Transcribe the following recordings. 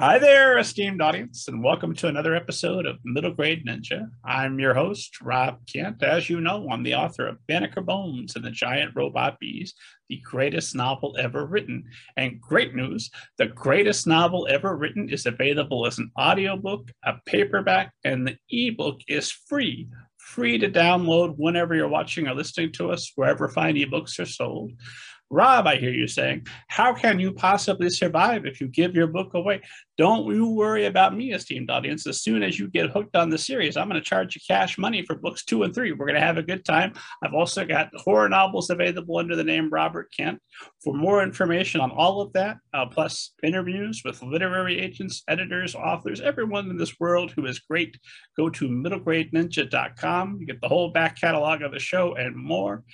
Hi there, esteemed audience, and welcome to another episode of Middle Grade Ninja. I'm your host, Rob Kent. As you know, I'm the author of Banneker Bones and the Giant Robot Bees, the greatest novel ever written. And great news the greatest novel ever written is available as an audiobook, a paperback, and the ebook is free. Free to download whenever you're watching or listening to us, wherever fine ebooks are sold. Rob, I hear you saying, how can you possibly survive if you give your book away? Don't you worry about me, esteemed audience. As soon as you get hooked on the series, I'm going to charge you cash money for books two and three. We're going to have a good time. I've also got horror novels available under the name Robert Kent. For more information on all of that, uh, plus interviews with literary agents, editors, authors, everyone in this world who is great, go to middlegradeninja.com. You get the whole back catalog of the show and more.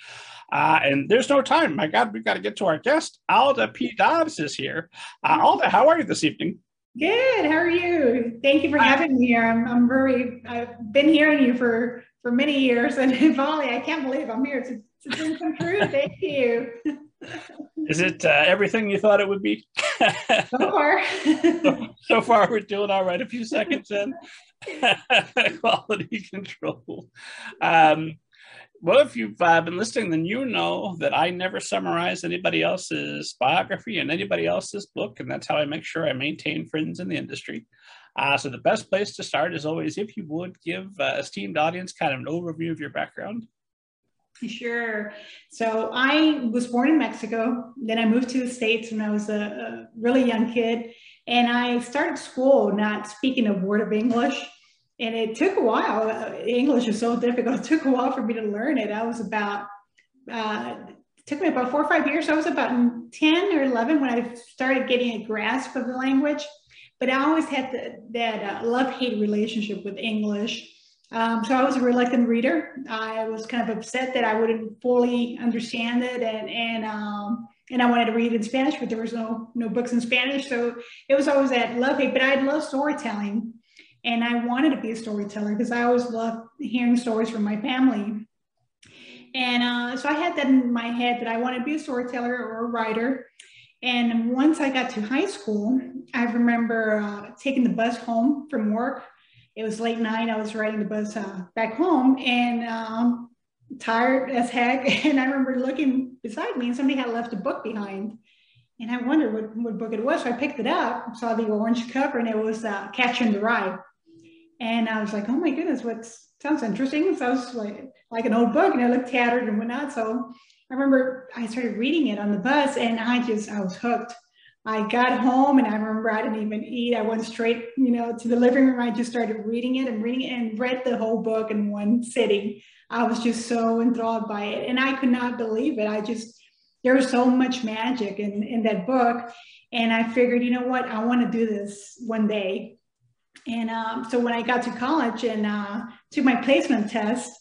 Uh, and there's no time. My God, we've got to get to our guest. Alda P. Dobbs is here. Uh, Alda, how are you this evening? Good. How are you? Thank you for having me here. I'm, I'm very, I've been hearing you for, for many years and finally, I can't believe I'm here. to it's a come true. Thank you. Is it uh, everything you thought it would be? so far. so, so, far, we're doing all right. A few seconds in. Quality control. Um, well, if you've uh, been listening, then you know that I never summarize anybody else's biography and anybody else's book, and that's how I make sure I maintain friends in the industry. Uh, so the best place to start is always if you would give uh, esteemed audience kind of an overview of your background. Sure. So I was born in Mexico. Then I moved to the States when I was a, a really young kid. And I started school not speaking a word of English and it took a while. Uh, English is so difficult. It took a while for me to learn it. I was about, uh, it took me about four or five years. I was about 10 or 11 when I started getting a grasp of the language. But I always had the, that uh, love hate relationship with English. Um, so I was a reluctant reader. I was kind of upset that I wouldn't fully understand it, and and um, and I wanted to read in Spanish, but there was no no books in Spanish. So it was always that love hate. But I love storytelling. And I wanted to be a storyteller because I always loved hearing stories from my family. And uh, so I had that in my head that I wanted to be a storyteller or a writer. And once I got to high school, I remember uh, taking the bus home from work. It was late night. I was riding the bus uh, back home and um, tired as heck. And I remember looking beside me and somebody had left a book behind. And I wondered what, what book it was. So I picked it up, saw the orange cover, and it was uh, Catcher in the Rye. And I was like, oh my goodness, what sounds interesting. Sounds like, like an old book and it looked tattered and whatnot. So I remember I started reading it on the bus and I just, I was hooked. I got home and I remember I didn't even eat. I went straight, you know, to the living room. I just started reading it and reading it and read the whole book in one sitting. I was just so enthralled by it and I could not believe it. I just, there was so much magic in, in that book. And I figured, you know what, I want to do this one day. And um, so when I got to college and uh, took my placement test,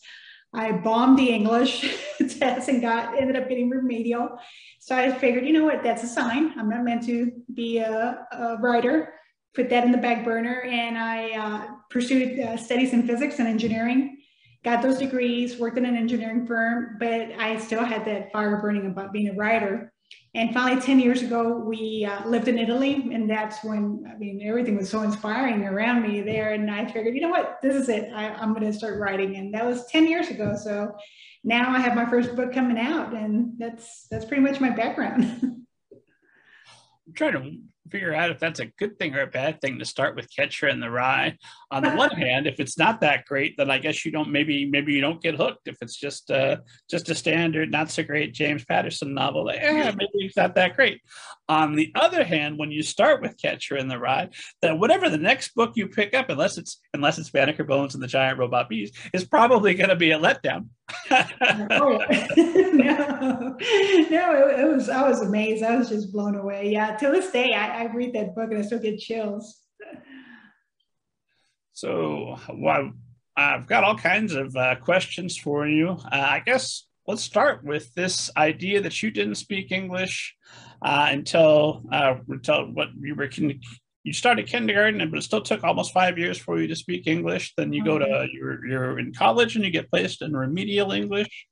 I bombed the English test and got ended up getting remedial. So I figured, you know what, that's a sign. I'm not meant to be a, a writer. Put that in the back burner, and I uh, pursued uh, studies in physics and engineering. Got those degrees, worked in an engineering firm, but I still had that fire burning about being a writer. And finally, 10 years ago, we uh, lived in Italy. And that's when, I mean, everything was so inspiring around me there. And I figured, you know what, this is it. I, am going to start writing. And that was 10 years ago. So now I have my first book coming out. And that's, that's pretty much my background. I'm trying to figure out if that's a good thing or a bad thing to start with Catcher in the Rye. On the one hand, if it's not that great, then I guess you don't maybe maybe you don't get hooked. If it's just uh, just a standard, not so great James Patterson novel, like, eh, maybe it's not that great. On the other hand, when you start with Catcher in the Rye, then whatever the next book you pick up, unless it's unless it's Banneker Bones and the Giant Robot Bees, is probably going to be a letdown. no, no, it, it, was. I was amazed. I was just blown away. Yeah, to this day, I, I read that book and I still get chills. So, well, I've got all kinds of uh, questions for you. Uh, I guess let's start with this idea that you didn't speak English uh, until uh, until what you were you started kindergarten, but it still took almost five years for you to speak English. Then you go to mm-hmm. you're you're in college and you get placed in remedial English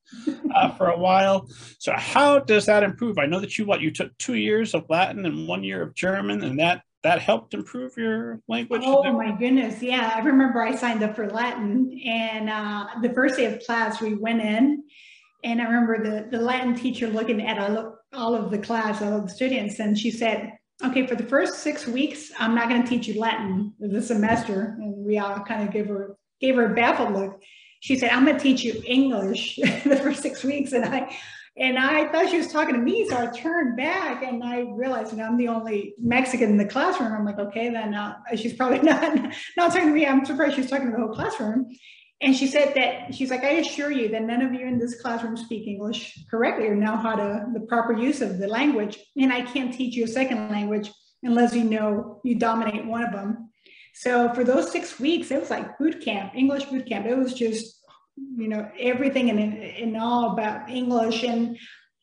uh, for a while. So how does that improve? I know that you what you took two years of Latin and one year of German, and that that helped improve your language? Oh my goodness, yeah. I remember I signed up for Latin, and uh, the first day of class we went in, and I remember the the Latin teacher looking at all, all of the class, all of the students, and she said, "Okay, for the first six weeks, I'm not going to teach you Latin this semester," and we all kind of gave her gave her a baffled look. She said, "I'm going to teach you English the first six weeks," and I and I thought she was talking to me, so I turned back and I realized, you know, I'm the only Mexican in the classroom. I'm like, okay, then uh, she's probably not not talking to me. I'm surprised she's talking to the whole classroom. And she said that she's like, I assure you that none of you in this classroom speak English correctly or know how to the proper use of the language. And I can't teach you a second language unless you know you dominate one of them. So for those six weeks, it was like boot camp, English boot camp. It was just you know everything and in all about English. And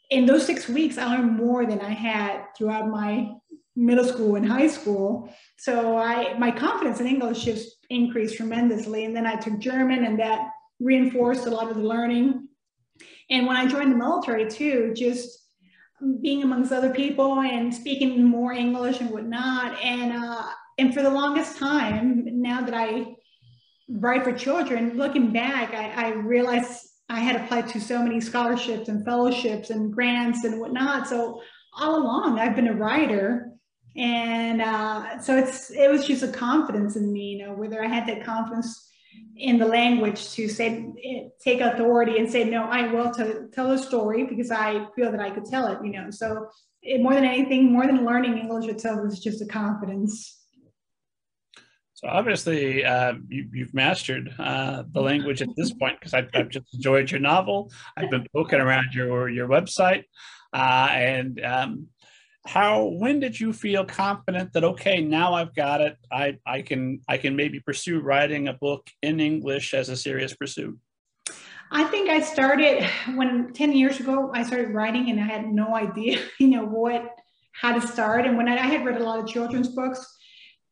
in those six weeks, I learned more than I had throughout my middle school and high school. So I my confidence in English just increased tremendously. And then I took German, and that reinforced a lot of the learning. And when I joined the military too, just being amongst other people and speaking more English and whatnot. And uh, and for the longest time, now that I write for children, looking back, I, I realized I had applied to so many scholarships and fellowships and grants and whatnot. So all along, I've been a writer, and uh, so it's it was just a confidence in me, you know, whether I had that confidence in the language to say take authority and say no, I will tell a story because I feel that I could tell it, you know. So it, more than anything, more than learning English itself, is just a confidence. So obviously, uh, you, have mastered uh, the language at this point because I've, I've, just enjoyed your novel. I've been poking around your your website, uh, and um, how when did you feel confident that okay, now I've got it. I I can I can maybe pursue writing a book in English as a serious pursuit. I think I started when 10 years ago I started writing and I had no idea, you know, what how to start. And when I, I had read a lot of children's books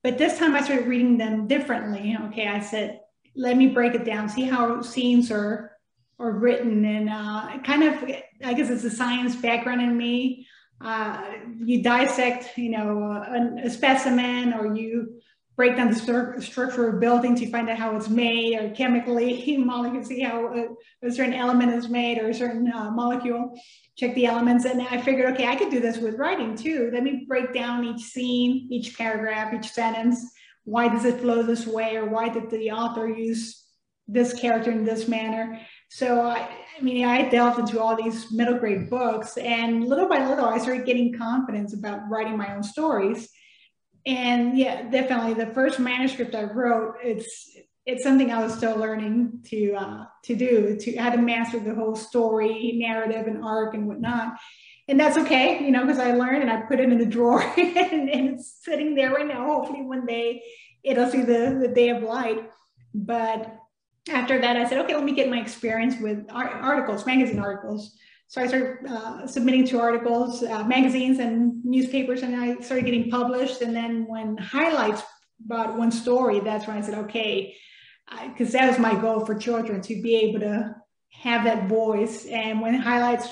but this time I started reading them differently. Okay, I said, let me break it down, see how scenes are are written, and uh, kind of, I guess it's a science background in me. Uh, you dissect, you know, a, a, specimen, or you break down the st- structure of buildings, you find out how it's made, or chemically, molecule, see how a, a, certain element is made, or a certain uh, molecule check the elements. And I figured, okay, I could do this with writing too. Let me break down each scene, each paragraph, each sentence. Why does it flow this way? Or why did the author use this character in this manner? So, I, I mean, I delved into all these middle grade books, and little by little, I started getting confidence about writing my own stories. And yeah, definitely the first manuscript I wrote, it's it's something I was still learning to uh, to do to how to master the whole story, narrative, and arc and whatnot. And that's okay, you know, because I learned and I put it in the drawer and, and, it's sitting there right now. Hopefully, one day it'll see the, the day of light. But after that, I said, okay, let me get my experience with articles, magazine articles. So I started uh, submitting to articles, uh, magazines, and newspapers, and I started getting published. And then when highlights bought one story, that's when I said, okay, because that was my goal for children to be able to have that voice. And when Highlights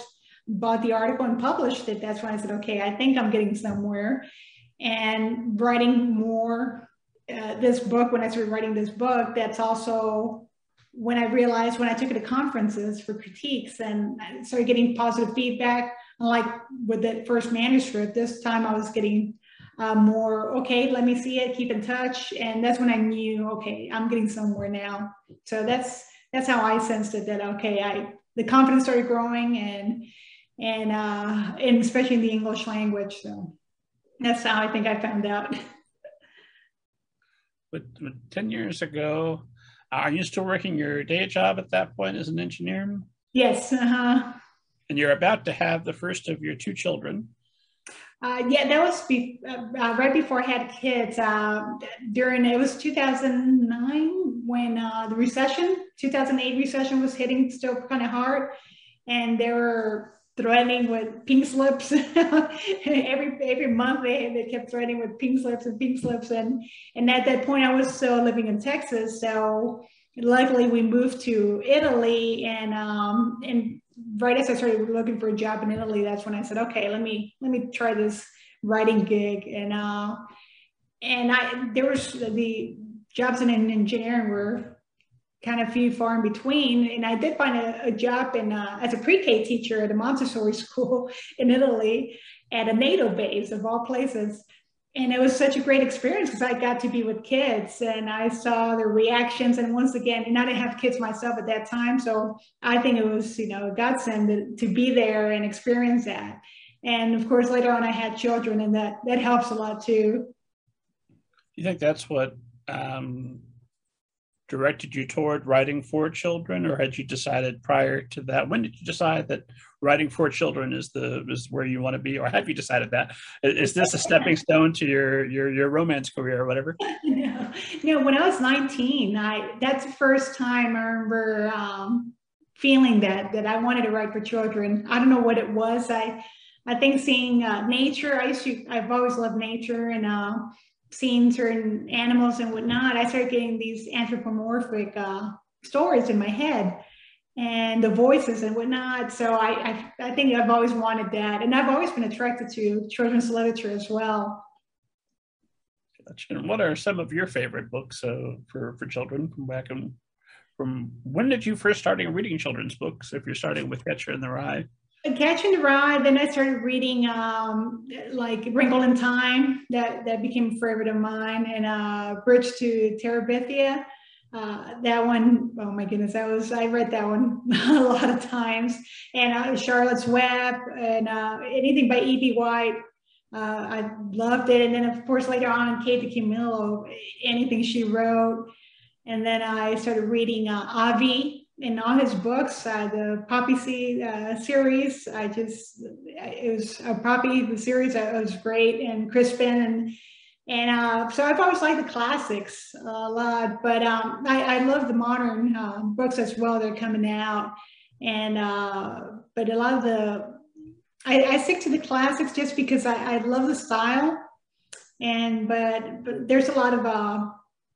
bought the article and published it, that's when I said, okay, I think I'm getting somewhere. And writing more, uh, this book, when I started writing this book, that's also when I realized when I took it to conferences for critiques and I started getting positive feedback. Unlike with that first manuscript, this time I was getting uh, more, okay, let me see it, keep in touch. And that's when I knew, okay, I'm getting somewhere now. So that's, that's how I sensed it that, okay, I, the confidence started growing and, and, uh, and especially in the English language. So that's how I think I found out. But 10 years ago, are you still working your day job at that point as an engineer? Yes. Uh-huh. And you're about to have the first of your two children. Uh, yeah, that was be, uh, uh, right before I had kids. Uh, during it was 2009 when uh, the recession, 2008 recession was hitting still kind of hard, and they were threatening with pink slips every every month. They they kept threatening with pink slips and pink slips, and and at that point I was still living in Texas, so luckily we moved to Italy and um, and right as I started looking for a job in Italy, that's when I said, okay, let me let me try this writing gig. And uh, and I there was the jobs in engineering were kind of few far in between. And I did find a, a job in uh, as a pre-K teacher at a Montessori school in Italy at a NATO base of all places. And it was such a great experience because I got to be with kids and I saw their reactions. And once again, and I didn't have kids myself at that time. So I think it was, you know, a godsend to, to be there and experience that. And of course, later on, I had children, and that that helps a lot too. You think that's what um, directed you toward writing for children, or had you decided prior to that? When did you decide that writing for children is the is where you want to be, or have you decided that? Is this a stepping stone to your your your romance career or whatever? no, no. When I was nineteen, I that's the first time I remember um, feeling that that I wanted to write for children. I don't know what it was. I I think seeing uh, nature. I used to. I've always loved nature and. Uh, seeing certain animals and whatnot, I started getting these anthropomorphic uh, stories in my head and the voices and whatnot. So I, I, I, think I've always wanted that. And I've always been attracted to children's literature as well. Gotcha. And what are some of your favorite books uh, for, for children from back in, from when did you first starting reading children's books? If you're starting with Catcher in the Rye? Catching the ride Then I started reading um, like Wrinkle in Time. That that became a favorite of mine, and uh, Bridge to Terabithia. Uh, that one, oh my goodness, that was I read that one a lot of times. And uh, Charlotte's Web and uh, anything by E.B. White. Uh, I loved it. And then of course later on, Kate DiCamillo, anything she wrote. And then I started reading uh, Avi in all his books, uh, the Poppy Seed uh, series, I just, it was a Poppy, the series uh, was great, and Crispin, and and uh, so I've always liked the classics a lot, but um, I, I love the modern uh, books as well. They're coming out, and uh, but a lot of the, I, I stick to the classics just because I, I love the style, and but but there's a lot of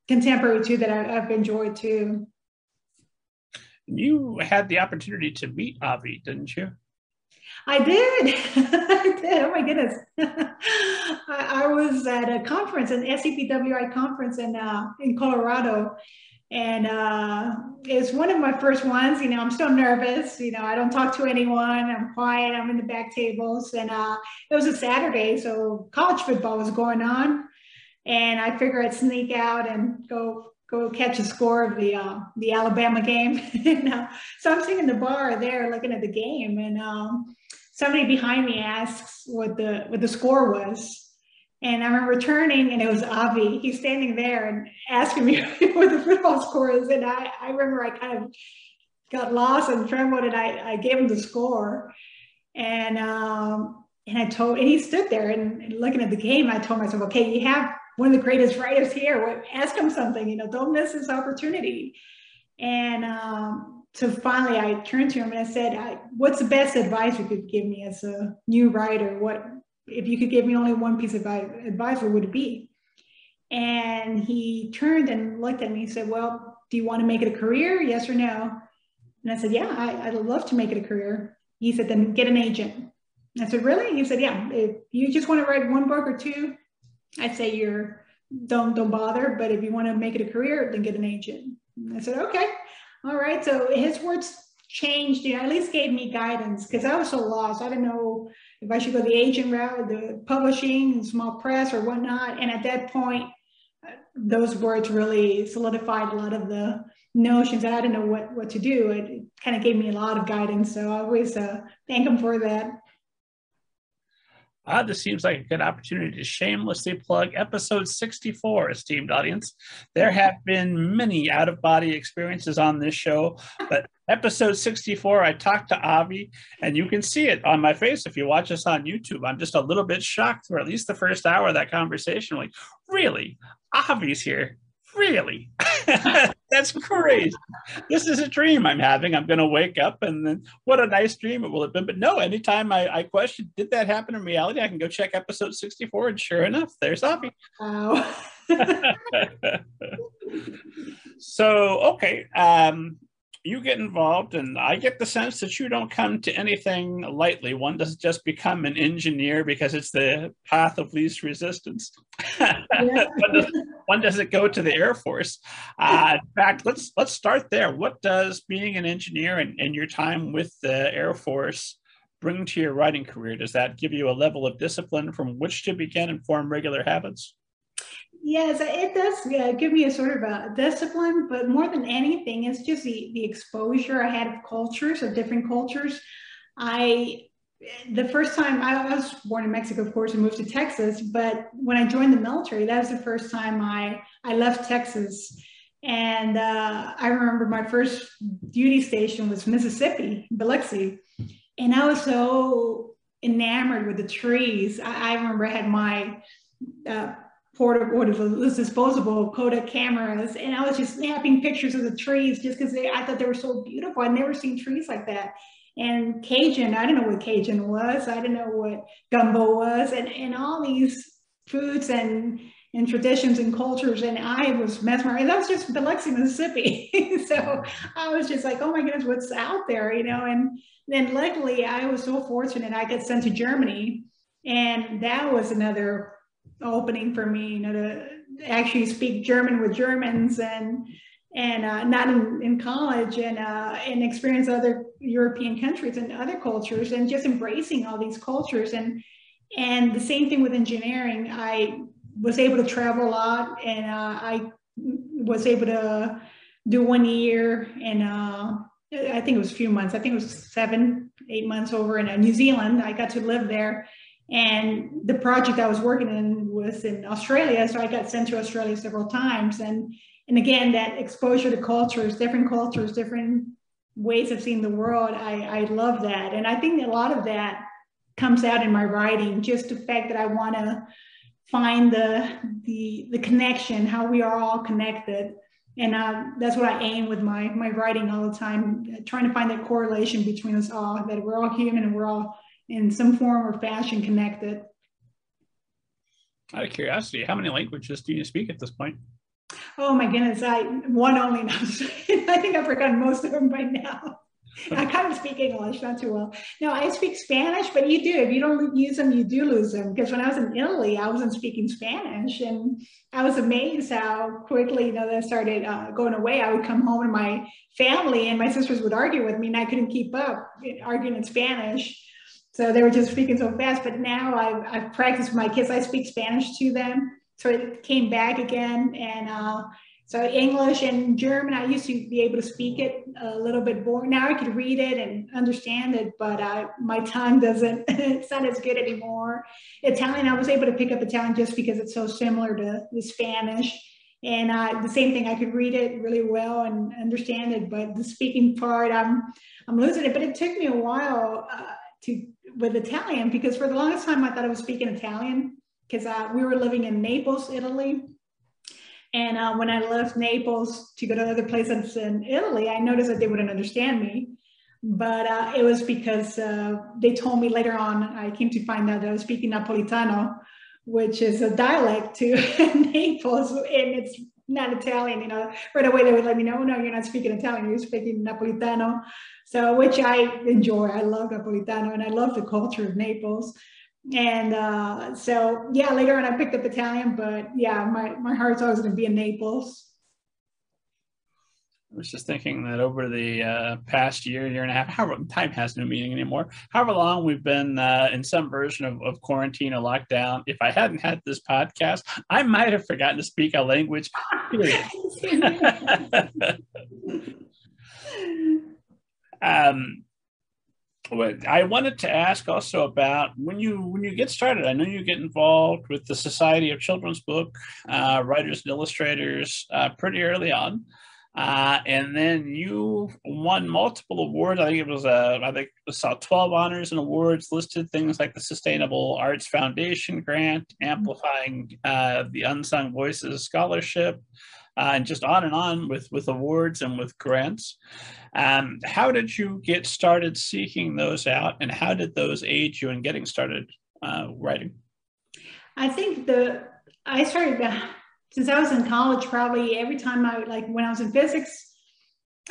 contemporary too that I, I've enjoyed too. You had the opportunity to meet Avi, didn't you? I did. I did. Oh my goodness. I, I, was at a conference, an SCBWI conference in uh, in Colorado, and uh, it's one of my first ones. You know, I'm still nervous. You know, I don't talk to anyone. I'm quiet. I'm in the back tables, and uh, it was a Saturday, so college football was going on, and I figured I'd sneak out and go go catch a score of the uh, the Alabama game. and, uh, so I'm sitting in the bar there looking at the game, and um, somebody behind me asks what the what the score was. And I remember turning, and it was Avi. He's standing there and asking me what the football score is. And I, I remember I kind of got lost and trembled, and I, I gave him the score. And um, and I told, and he stood there and, and looking at the game. I told myself, okay, you have one of the greatest writers here. Ask him something, you know, don't miss this opportunity. And um, so finally I turned to him and I said, I, what's the best advice you could give me as a new writer? What, if you could give me only one piece of advice, what would it be? And he turned and looked at me and said, well, do you want to make it a career? Yes or no? And I said, yeah, I, I'd love to make it a career. He said, then get an agent. I said, really? He said, yeah, if you just want to write one book or two, I'd say you're don't don't bother. But if you want to make it a career, then get an agent. And I said, okay, all right. So his words changed. You know, at least gave me guidance because I was so lost. I didn't know if I should go the agent route, the publishing, small press, or whatnot. And at that point, those words really solidified a lot of the notions that I didn't know what what to do. It, it kind of gave me a lot of guidance. So I always uh, thank him for that. Uh, this seems like a good opportunity to shamelessly plug episode 64, esteemed audience. There have been many out of body experiences on this show, but episode 64, I talked to Avi, and you can see it on my face if you watch us on YouTube. I'm just a little bit shocked for at least the first hour of that conversation. Like, really? Avi's here? Really? That's crazy. This is a dream I'm having. I'm going to wake up and then what a nice dream it will have been. But no, anytime I, I question, did that happen in reality? I can go check episode 64 and sure enough, there's Avi. Wow. so, okay. Um, you get involved, and I get the sense that you don't come to anything lightly. One doesn't just become an engineer because it's the path of least resistance. when, does, when, does, it go to the Air Force? Uh, in fact, let's let's start there. What does being an engineer and, and your time with the Air Force bring to your writing career? Does that give you a level of discipline from which to begin and form regular habits? Yes, it does yeah, give me a sort of a discipline, but more than anything, it's just the, the exposure I had of cultures, of different cultures. I the first time I was born in Mexico, of course, and moved to Texas. But when I joined the military, that was the first time I I left Texas. And uh, I remember my first duty station was Mississippi, Biloxi, and I was so enamored with the trees. I, I remember I had my uh, portable, what is disposable Kodak cameras, and I was just snapping pictures of the trees just because I thought they were so beautiful. I'd never seen trees like that. And Cajun, I didn't know what Cajun was. I didn't know what gumbo was, and and all these foods and and traditions and cultures. And I was mesmerized. That was just Biloxi, Mississippi. so I was just like, oh my goodness, what's out there, you know? And then luckily, I was so fortunate. I got sent to Germany, and that was another opening for me, you know, to actually speak German with Germans and and uh, not in, in college and uh, and experience other European countries and other cultures and just embracing all these cultures and and the same thing with engineering. I was able to travel a lot and uh, I was able to do one year and uh, I think it was a few months. I think it was seven, eight months over in uh, New Zealand. I got to live there and the project I was working in was in Australia, so I got sent to Australia several times. And and again, that exposure to cultures, different cultures, different ways of seeing the world, I, I love that. And I think a lot of that comes out in my writing, just the fact that I want to find the the the connection, how we are all connected. And uh, that's what I aim with my my writing all the time, trying to find that correlation between us all, that we're all human and we're all in some form or fashion connected. Out of curiosity, how many languages do you speak at this point? Oh my goodness, I one only. Now. I think I've forgotten most of them by now. I kind of speak English, not too well. No, I speak Spanish, but you do. If you don't use them, you do lose them. Because when I was in Italy, I wasn't speaking Spanish, and I was amazed how quickly, you know, that started uh, going away. I would come home and my family and my sisters would argue with me, and I couldn't keep up arguing in Spanish. So they were just speaking so fast. But now I've, I've practiced with my kids. I speak Spanish to them. So it came back again. And uh, so English and German, I used to be able to speak it a little bit more. Now I could read it and understand it, but uh, my tongue doesn't, it's not as good anymore. Italian, I was able to pick up Italian just because it's so similar to the Spanish. And uh, the same thing, I could read it really well and understand it, but the speaking part, I'm, I'm losing it. But it took me a while uh, to with Italian because for the longest time I thought I was speaking Italian because uh, we were living in Naples, Italy. And uh, when I left Naples to go to other places in Italy, I noticed that they wouldn't understand me. But uh, it was because uh, they told me later on, I came to find out that I was speaking Napolitano, which is a dialect to Naples, and it's not Italian, you know, right away they would let me know, no, you're not speaking Italian, you're speaking Napolitano. So, which I enjoy. I love Napolitano and I love the culture of Naples. And uh, so, yeah, later on I picked up Italian, but yeah, my, my heart's always going to be in Naples. I was just thinking that over the uh, past year, year and a half, however time has no meaning anymore. However long we've been uh, in some version of, of quarantine or lockdown, if I hadn't had this podcast, I might have forgotten to speak a language. um, I wanted to ask also about when you when you get started. I know you get involved with the Society of Children's Book uh, Writers and Illustrators uh, pretty early on. Uh, and then you won multiple awards. I think it was, uh, I think I saw 12 honors and awards listed, things like the Sustainable Arts Foundation grant, Amplifying uh, the Unsung Voices Scholarship, uh, and just on and on with, with awards and with grants. Um, how did you get started seeking those out, and how did those aid you in getting started uh, writing? I think the I started since I was in college, probably every time I like when I was in physics,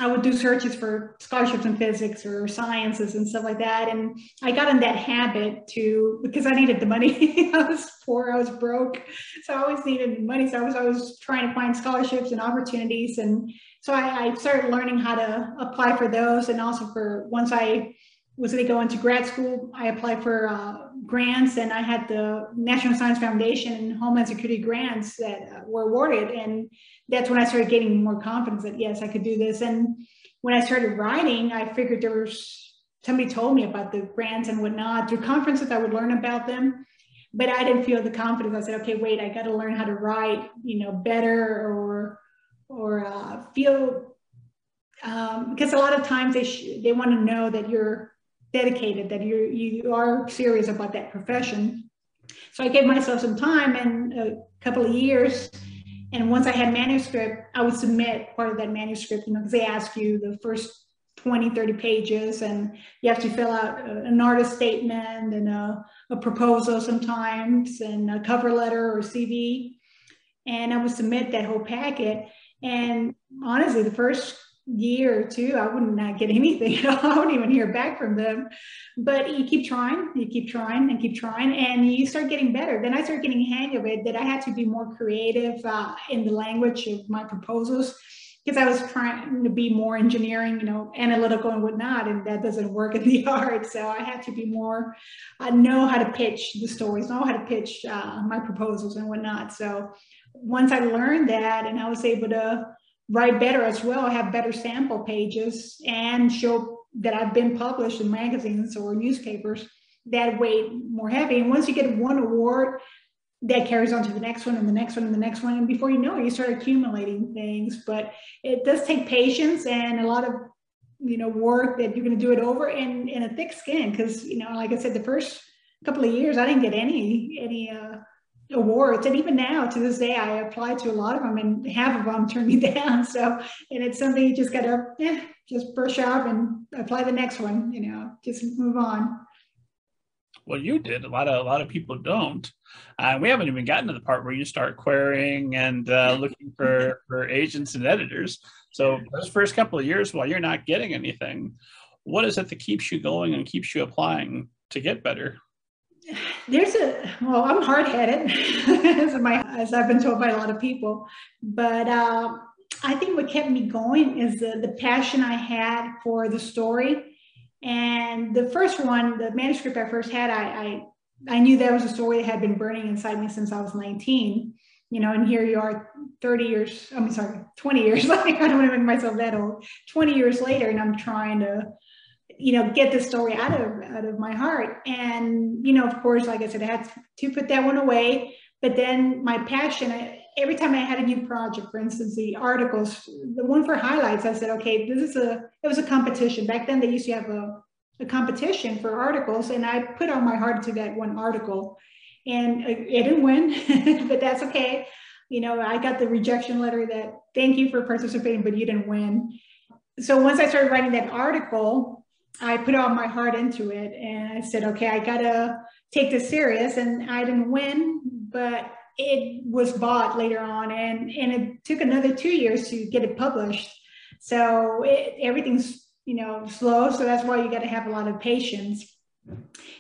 I would do searches for scholarships in physics or sciences and stuff like that. And I got in that habit to because I needed the money. I was poor, I was broke. So I always needed money. So I was always trying to find scholarships and opportunities. And so I, I started learning how to apply for those. And also for once I was going to go into grad school, I applied for uh, grants and I had the National Science Foundation and Homeland Security grants that uh, were awarded. And that's when I started getting more confidence that yes, I could do this. And when I started writing, I figured there was somebody told me about the grants and whatnot through conferences. I would learn about them, but I didn't feel the confidence. I said, okay, wait, I got to learn how to write, you know, better or or uh, feel um, because a lot of times they sh- they want to know that you're dedicated, that you you are serious about that profession. So I gave myself some time and a couple of years. And once I had manuscript, I would submit part of that manuscript, you know, because they ask you the first 20, 30 pages, and you have to fill out an artist statement and a, a proposal sometimes, and a cover letter or CV. And I would submit that whole packet. And honestly, the first year or two, I would not get anything I wouldn't even hear back from them. But you keep trying, you keep trying and keep trying, and you start getting better. Then I started getting hang of it that I had to be more creative uh, in the language of my proposals because I was trying to be more engineering, you know, analytical and whatnot, and that doesn't work in the art. So I had to be more, I know how to pitch the stories, know how to pitch uh, my proposals and whatnot. So once I learned that and I was able to write better as well, have better sample pages, and show that I've been published in magazines or newspapers that weight more heavy. And once you get one award, that carries on to the next one and the next one and the next one. And before you know it, you start accumulating things. But it does take patience and a lot of you know work that you're going to do it over and in a thick skin because you know like i said the first couple of years i didn't get any any uh, awards. And even now to this day i apply to a lot of them and half of them turn me down. So and it's something you just gotta eh, just brush off and apply the next one you know just move on. Well you did. A lot of a lot of people don't. Uh, we haven't even gotten to the part where you start querying and uh, looking for for agents and editors. So those first couple of years while you're not getting anything what is it that keeps you going and keeps you applying to get better there's a well i'm hard-headed as, my, as i've been told by a lot of people. But uh, i think what kept me going is the, the passion i had for the story. And the first one the manuscript i first had I, I i knew that was a story that had been burning inside me since i was 19 you know and here you are 30 years i'm sorry 20 years like i don't want to make myself that old. 20 years later and i'm trying to you know get the story out of out of my heart. And you know of course like i said i had to put that one away. But then my passion I, every time i had a new project for instance the articles the one for highlights i said okay this is a it was a competition. Back then they used to have a, a competition for articles and i put all my heart into that one article. And it didn't win but that's okay. You know i got the rejection letter that thank you for participating but you didn't win. So once i started writing that article I put all my heart into it and I said, okay, I gotta take this serious. And I didn't win, but it was bought later on and, and it took another two years to get it published. So it, everything's, you know, slow. So that's why you got to have a lot of patience.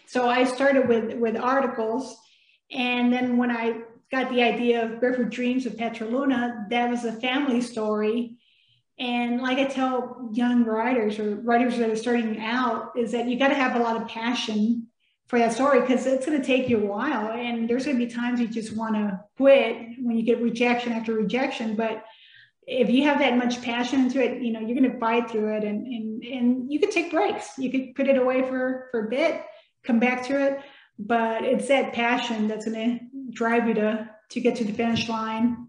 So I started with, with articles. And then when I got the idea of Barefoot Dreams of Petra Luna, that was a family story and like I tell young writers or writers that are starting out, is that you got to have a lot of passion for that story because it's going to take you a while. And there's going to be times you just want to quit when you get rejection after rejection. But if you have that much passion into it, you know, you're going to fight through it and, and, and you could take breaks. You could put it away for, for a bit, come back to it. But it's that passion that's going to drive you to, to get to the finish line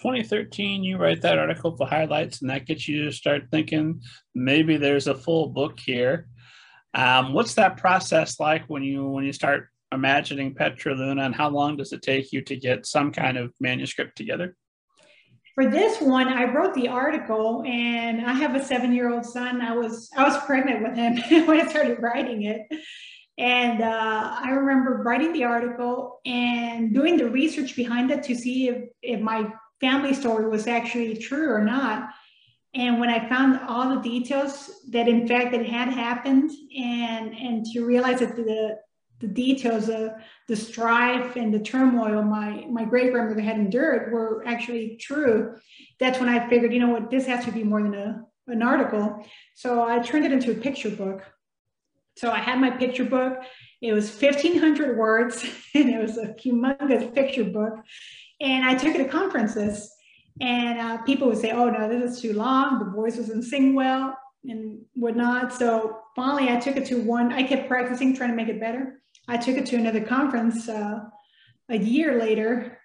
2013, you write that article for highlights, and that gets you to start thinking maybe there's a full book here. Um, what's that process like when you when you start imagining Petra Luna, and how long does it take you to get some kind of manuscript together? For this one, I wrote the article, and I have a seven-year-old son. I was I was pregnant with him when I started writing it, and uh, I remember writing the article and doing the research behind it to see if, if my family story was actually true or not. And when I found all the details that in fact it had happened and, and to realize that the, the details of the strife and the turmoil my, my great grandmother had endured were actually true, that's when I figured, you know what, this has to be more than a, an article. So I turned it into a picture book. So I had my picture book. It was 1,500 words, and it was a humongous picture book. And I took it to conferences. And uh, people would say, oh, no, this is too long. The voice doesn't sing well and whatnot. So finally, I took it to one, I kept practicing, trying to make it better. I took it to another conference uh, a year later.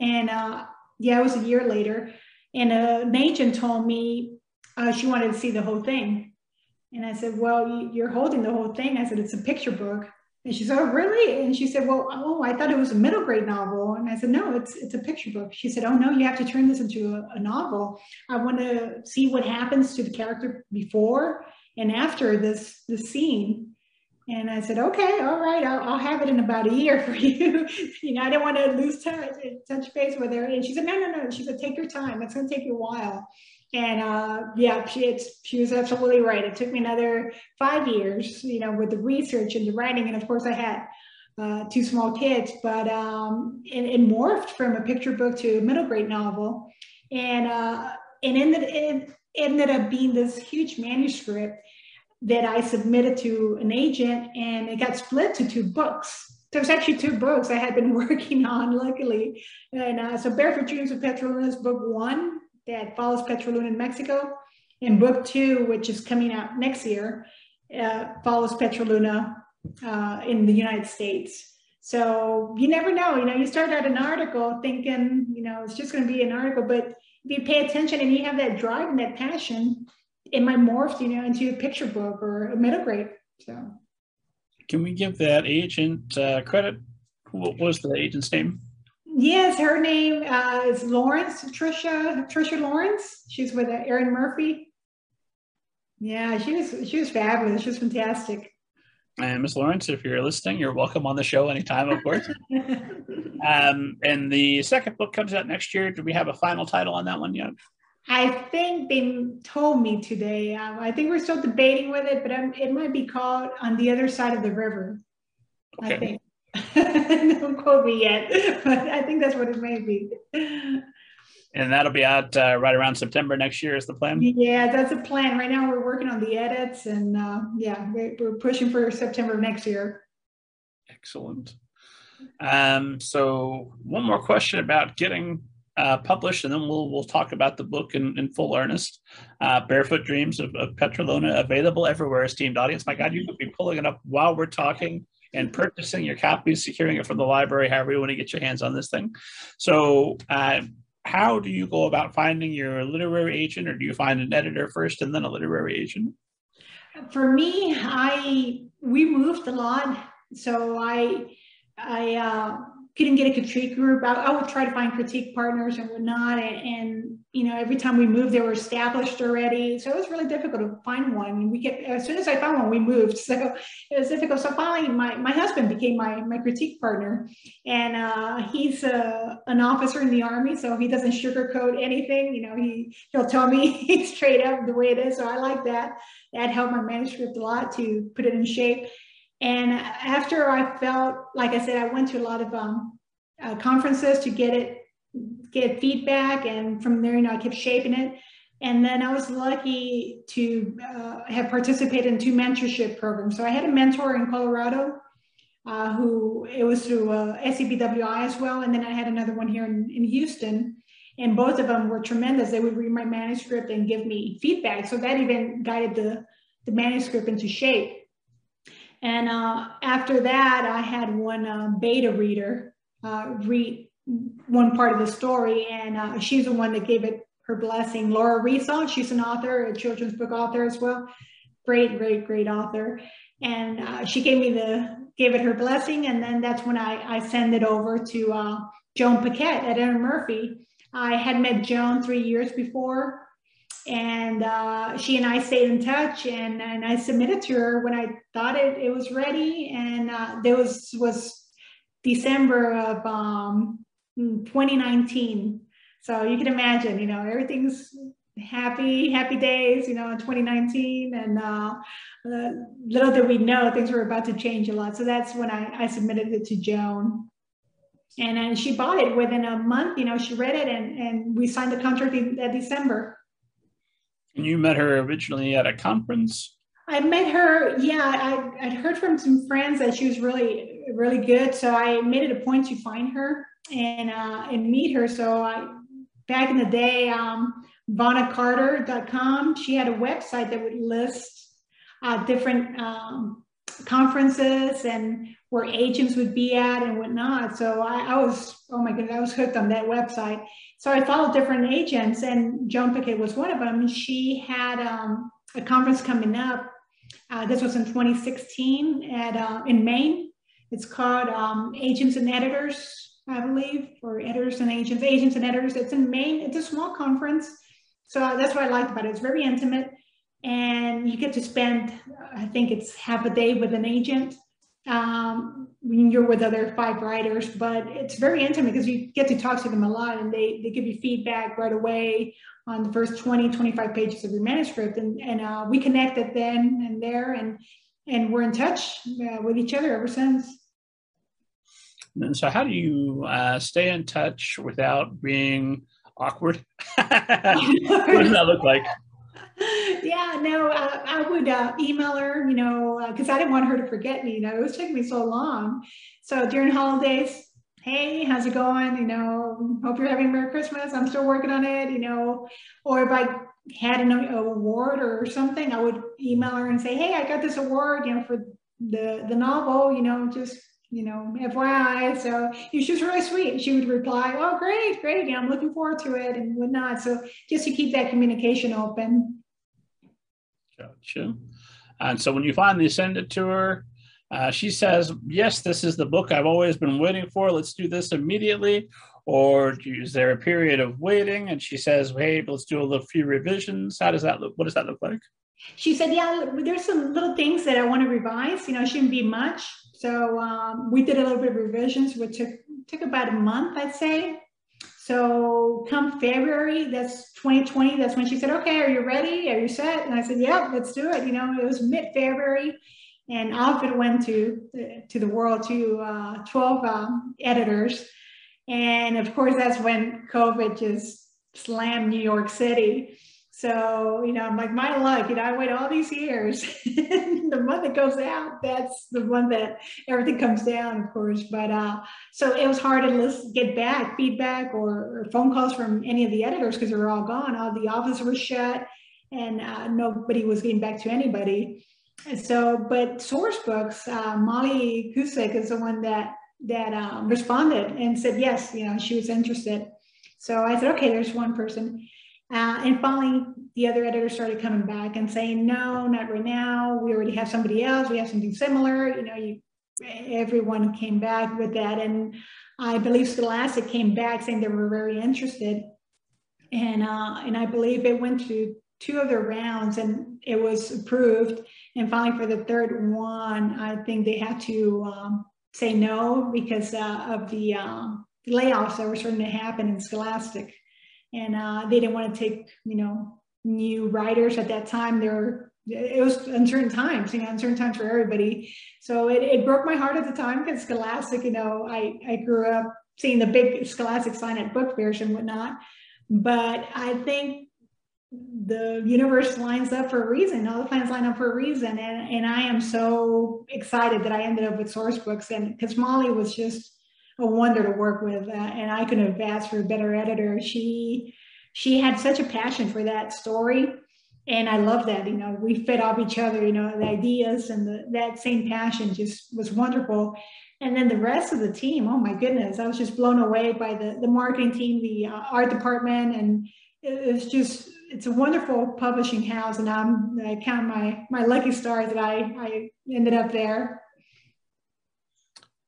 And uh, yeah, it was a year later. And uh, an agent told me uh, she wanted to see the whole thing. And I said, Well, you're holding the whole thing. I said, It's a picture book. And she said, Oh, really? And she said, Well, oh, I thought it was a middle grade novel. And I said, No, it's it's a picture book. She said, Oh no, you have to turn this into a, a novel. I want to see what happens to the character before and after this this scene. And I said, okay, all right, I'll, I'll, have it in about a year for you. you know, I didn't want to lose touch, touch base with her. And she said, no, no, no. She said, take your time. It's going to take you a while. And uh, yeah, she it's, she was absolutely right. It took me another five years, you know, with the research and the writing, and of course I had uh, two small kids, but um, it, it, morphed from a picture book to a middle grade novel, and uh, it ended it ended up being this huge manuscript that I submitted to an agent, and it got split to two books. There was actually two books I had been working on, luckily. And uh, so Barefoot Dreams of Petra Luna is book one, that follows Petra Luna in Mexico. And book two, which is coming out next year, uh, follows Petra Luna uh, in the United States. So you never know. You know, you start out an article thinking, you know, it's just going to be an article, but if you pay attention and you have that drive and that passion, it might morph, you know, into a picture book or a middle grade. So, can we give that agent uh, credit? What was the agent's name? Yes, her name uh, is Lawrence, Tricia, Tricia Lawrence. She's with uh, Erin Murphy. Yeah, she was she was fabulous. She was fantastic. And Miss Lawrence, if you're listening, you're welcome on the show anytime, of course. um, and the second book comes out next year. Do we have a final title on that one yet? I think they told me today. Um, I think we're still debating with it, but I'm, it might be called On the Other Side of the River. Okay. I think. Don't quote me yet, but I think that's what it may be. And that'll be out uh, right around September next year, is the plan? Yeah, that's a plan. Right now, we're working on the edits, and uh, yeah, we're pushing for September next year. Excellent. Um, so, one more question about getting uh, published, and then we'll we'll talk about the book in, in full earnest. Uh, Barefoot Dreams of, of Petra Luna, available everywhere, esteemed audience. My God, you could be pulling it up while we're talking and purchasing your copies, securing it from the library, however you want to get your hands on this thing. So, uh, how do you go about finding your literary agent, or do you find an editor first and then a literary agent? For me, I we moved a lot, so I I uh, couldn't get a critique group. I, I, would try to find critique partners and whatnot. And, and, you know, every time we moved, they were established already. So it was really difficult to find one. We get as soon as I found one, we moved. So it was difficult. So finally, my, my husband became my, my critique partner. And uh, he's a, an officer in the Army, so he doesn't sugarcoat anything. You know, he, he'll tell me straight up the way it is. So I like that. That helped my manuscript a lot to put it in shape. And after I felt, like I said, I went to a lot of um, uh, conferences to get it, get feedback. And from there, you know, I kept shaping it. And then I was lucky to uh, have participated in two mentorship programs. So I had a mentor in Colorado uh, who it was through uh, SCBWI as well. And then I had another one here in, in Houston. And both of them were tremendous. They would read my manuscript and give me feedback. So that even guided the, the manuscript into shape. And uh, after that, I had one uh, beta reader uh, read one part of the story, and uh, she's the one that gave it her blessing. Laura Riesel, she's an author, a children's book author as well. Great, great, great author. And uh, she gave me the gave it her blessing, and then that's when I, I send it over to uh, Joan Paquette at Erin Murphy. I had met Joan three years before and uh, she and I stayed in touch and, and I submitted to her when I thought it, it was ready and uh, there was was December of um, 2019 so you can imagine you know everything's happy, happy days, you know, in 2019. And uh, uh, little did we know things were about to change a lot. So that's when I, I submitted it to Joan. And then she bought it within a month, you know, she read it and, and we signed the contract in December. And you met her originally at a conference? I met her, yeah, I, I'd heard from some friends that she was really, really good. So I made it a point to find her and uh, and meet her. So I, back in the day, um, VonnaCarter.com, she had a website that would list uh, different um, conferences and where agents would be at and whatnot. So I, I, was, oh my goodness, I was hooked on that website. So I followed different agents, and Joan Paquette was one of them. She had um, a conference coming up. Uh, this was in 2016 at uh, in Maine. It's called um, Agents and Editors, I believe, for Editors and Agents, Agents and Editors. It's in Maine. It's a small conference. So that's what I liked about it. It's very intimate and you get to spend, I think it's half a day with an agent um, when you're with other five writers, but it's very intimate because you get to talk to them a lot and they, they give you feedback right away on the first 20, 25 pages of your manuscript. And, and uh, we connected then and there and, and we're in touch uh, with each other ever since. And so how do you uh, stay in touch without being awkward? what does that look like? yeah, no, uh, I would uh, email her, you know, because uh, I didn't want her to forget me. You know, it was taking me so long. So during holidays, hey, how's it going? You know, hope you're having a Merry Christmas. I'm still working on it, you know. Or if I had an award or something, I would email her and say, hey, I got this award, you know, for the the novel, you know, just you know, FYI. So she was really sweet. She would reply, "Oh, great, great! Yeah, I'm looking forward to it and whatnot." So just to keep that communication open. Gotcha. And so when you finally send it to her, uh, she says, "Yes, this is the book I've always been waiting for. Let's do this immediately." Or is there a period of waiting? And she says, "Hey, let's do a little few revisions." How does that look? What does that look like? She said, "Yeah, there's some little things that I want to revise. You know, it shouldn't be much." So um, we did a little bit of revisions, which took took about a month, I'd say. So come February, that's 2020, that's when she said, okay, are you ready? Are you set? And I said, yep, let's do it. You know, it was mid-February and off it went to, to the world to uh, 12 um, editors. And of course, that's when COVID just slammed New York City. So, you know, I'm like, my luck, you know, I wait all these years. the month that goes out, that's the one that everything comes down, of course. But uh, so it was hard to get back feedback or, or, phone calls from any of the editors because they were all gone. All the offices were shut and uh, nobody was getting back to anybody. And so, but Sourcebooks, uh, Molly Cusick is the one that that um, responded and said yes, you know, she was interested. So I said, okay, there's one person. Uh, and finally, the other editors started coming back and saying, no, not right now. We already have somebody else. We have something similar. You know, you, everyone came back with that. And I believe Scholastic came back saying they were very interested. And, uh, and I believe it went to two other rounds and it was approved. And finally, for the third one, I think they had to um, say no because uh, of the uh, layoffs that were starting to happen in Scholastic and uh, they didn't want to take you know new writers at that time. There it was uncertain times, you know, uncertain times for everybody. So it, it broke my heart at the time because Scholastic, you know, I, I grew up seeing the big Scholastic sign at book fairs and whatnot. But I think the universe lines up for a reason. All the planets line up for a reason. And, and I am so excited that I ended up with Sourcebooks. And because Molly was just a wonder to work with, uh, and I couldn't have asked for a better editor. She she had such a passion for that story, and I love that. You know, we fed off each other. You know, the ideas and the, that same passion just was wonderful. And then the rest of the team, oh my goodness, I was just blown away by the the marketing team, the uh, art department, and it's just it's a wonderful publishing house. And I'm I count my my lucky stars that I I ended up there.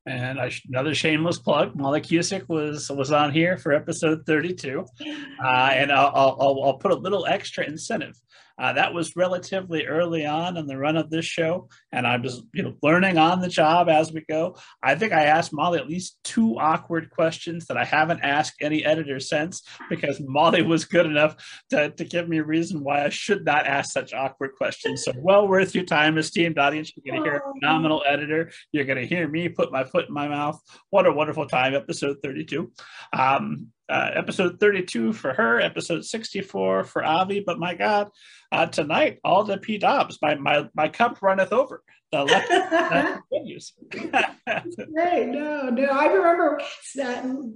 And I, another shameless plug, Molly Cusick was was on here for episode 32. Uh, and I'll, I'll, I'll, put a little extra incentive. Uh, that was relatively early on in the run of this show, and I'm just you know learning on the job as we go. I think I asked Molly at least two awkward questions that I haven't asked any editor since because Molly was good enough to, to give me a reason why I should not ask such awkward questions. So well worth your time, esteemed audience. You're going to hear a phenomenal editor. You're going to hear me put my foot in my mouth. What a wonderful time, episode 32. Um, uh, episode 32 for her, episode 64 for Avi. But my God, uh, tonight, Alda P. Dobbs, my, my, my cup runneth over. The left continues. Great. No, no. I remember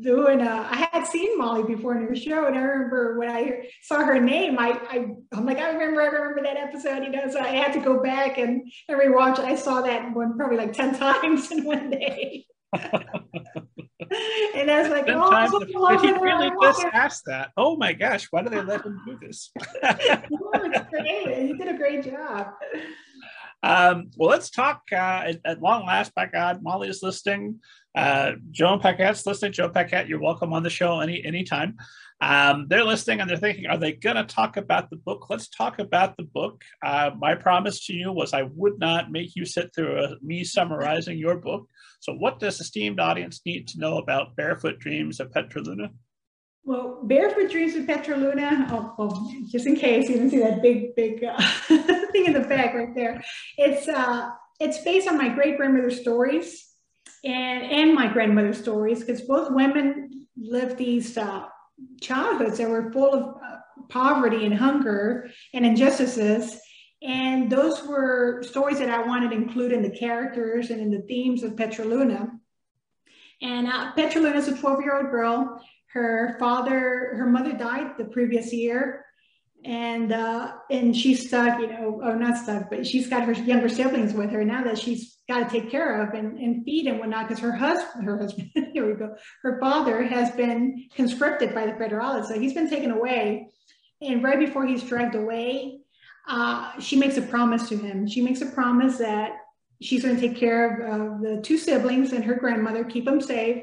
doing, uh, I had seen Molly before in her show, and I remember when I saw her name, I, I, I'm like, I remember, I remember that episode, you know, so I had to go back and, and rewatch. I saw that one probably like 10 times in one day. and I was like, oh, did he really just ask that? Oh my gosh, why do they let him do this? great. You did a great job. Um, well, let's talk uh, at, at, long last. By God, Molly is listening. Uh, Joan Paquette's listening. Joe Paquette, you're welcome on the show any anytime. Um, they're listening and they're thinking, are they going to talk about the book? Let's talk about the book. Uh, my promise to you was I would not make you sit through a, me summarizing your book. So, what does esteemed audience need to know about Barefoot Dreams of Petra Luna? Well, Barefoot Dreams of Petra Luna, oh, oh, just in case you didn't see that big, big uh, thing in the back right there. It's uh, it's based on my great grandmother's stories and and my grandmother's stories because both women lived these uh, childhoods that were full of uh, poverty and hunger and injustices. And those were stories that I wanted to include in the characters and in the themes of Petra Luna. And uh, Petra Luna is a 12 year old girl. Her father, her mother died the previous year. And uh, and she's stuck, you know, or not stuck, but she's got her younger siblings with her now that she's got to take care of and, and feed and whatnot because her husband, her husband, here we go, her father has been conscripted by the federales. So he's been taken away. And right before he's dragged away, uh, she makes a promise to him. She makes a promise that she's going to take care of uh, the two siblings and her grandmother, keep them safe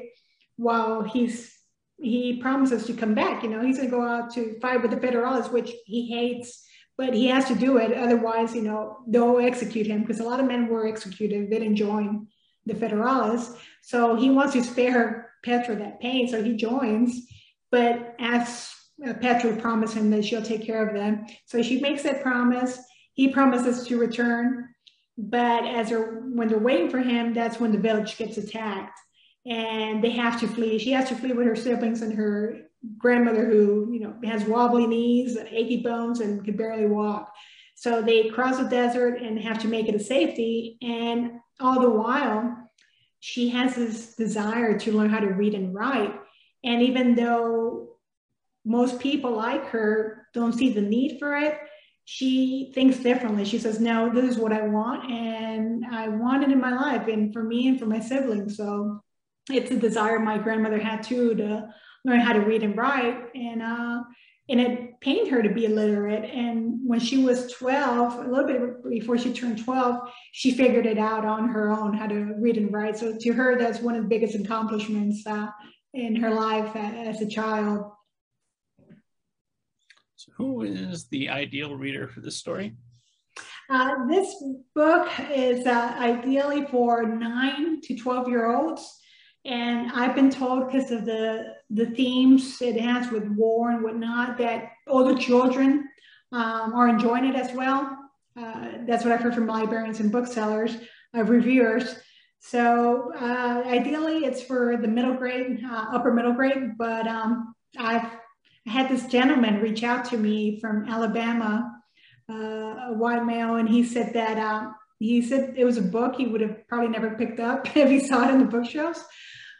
while he's he promises to come back. You know, he's going to go out to fight with the federales, which he hates but he has to do it. Otherwise, you know, they'll execute him because a lot of men were executed. They didn't join the federales. So he wants to spare Petra that pain. So he joins, but asks uh, Petra to promise him that she'll take care of them. So she makes that promise. He promises to return. But as they're, when they're waiting for him, that's when the village gets attacked and they have to flee. She has to flee with her siblings and her grandmother who, you know, has wobbly knees and achy bones and can barely walk. So they cross the desert and have to make it a safety. And all the while, she has this desire to learn how to read and write. And even though most people like her don't see the need for it, she thinks differently. She says, No, this is what I want, and I want it in my life, and for me and for my siblings. So it's a desire my grandmother had too to learn how to read and write. And uh, and it pained her to be illiterate. And when she was 12, a little bit before she turned 12, she figured it out on her own how to read and write. So to her, that's one of the biggest accomplishments uh, in her life as a child. So, who is the ideal reader for this story? Uh, this book is uh, ideally for nine to 12 year olds. And I've been told because of the, the themes it has with war and whatnot that older children um, are enjoying it as well. Uh, that's what I've heard from librarians and booksellers, uh, reviewers. So uh, ideally, it's for the middle grade, uh, upper middle grade. But um, I've had this gentleman reach out to me from Alabama, uh, a white male, and he said that um, he said it was a book he would have probably never picked up if he saw it in the bookshelves.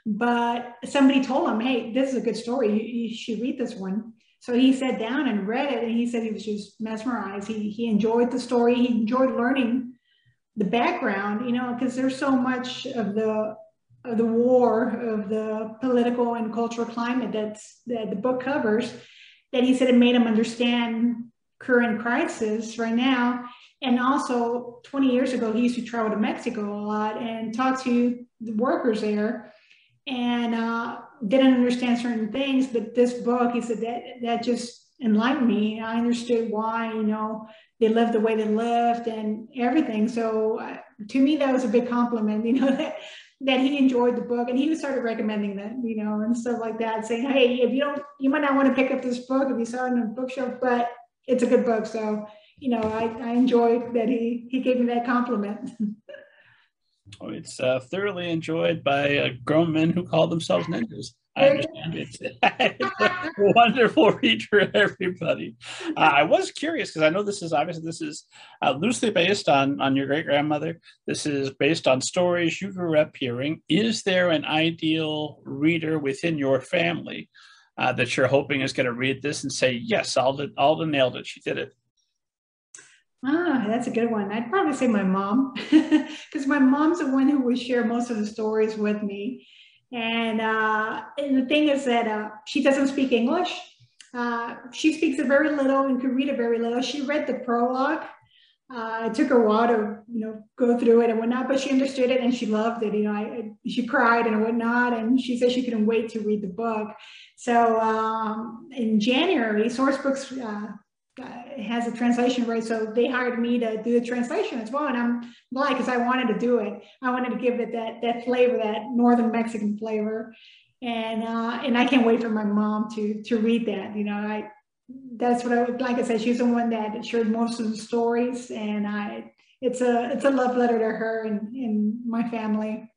But somebody told him, hey, this is a good story. You, you should read this one. So he sat down and read it, and he said he was just mesmerized. He, he enjoyed the story. He enjoyed learning the background, you know, because there's so much of the of the war, of the political and cultural climate that's that the book covers, that he said it made him understand current crisis right now. And also, 20 years ago, he used to travel to Mexico a lot and talk to the workers there and uh, didn't understand certain things. But this book, he said that that just enlightened me. I understood why, you know, they lived the way they lived and everything. So uh, to me, that was a big compliment, you know, that, that he enjoyed the book and he started recommending that, you know, and stuff like that, saying, hey, if you don't, you might not want to pick up this book if you saw it in a bookshelf, but it's a good book. So, you know, I, I enjoyed that he, he gave me that compliment. Oh, it's uh, thoroughly enjoyed by uh, grown men who call themselves ninjas. I understand it's, it's a wonderful read for everybody. Uh, I was curious because I know this is obviously this is uh, loosely based on on your great grandmother. This is based on stories you grew up hearing. Is there an ideal reader within your family uh, that you're hoping is going to read this and say, "Yes, Alda, Alda nailed it. She did it." Ah, that's a good one. I'd probably say my mom, because my mom's the one who would share most of the stories with me. And, uh, and the thing is that uh, she doesn't speak English. Uh, she speaks it very little and could read it very little. She read the prologue. Uh, it took her a while to, you know, go through it and whatnot, but she understood it and she loved it. You know, I, she cried and whatnot, and she said she couldn't wait to read the book. So um, in January, Sourcebooks uh, has a translation right so they hired me to do the translation as well and i'm glad because i wanted to do it. I wanted to give it that that flavor that northern mexican flavor and uh, and i can't wait for my mom to to read that you know i that's what i would like i said she's the one that shared most of the stories and i it's a it's a love letter to her and, and my family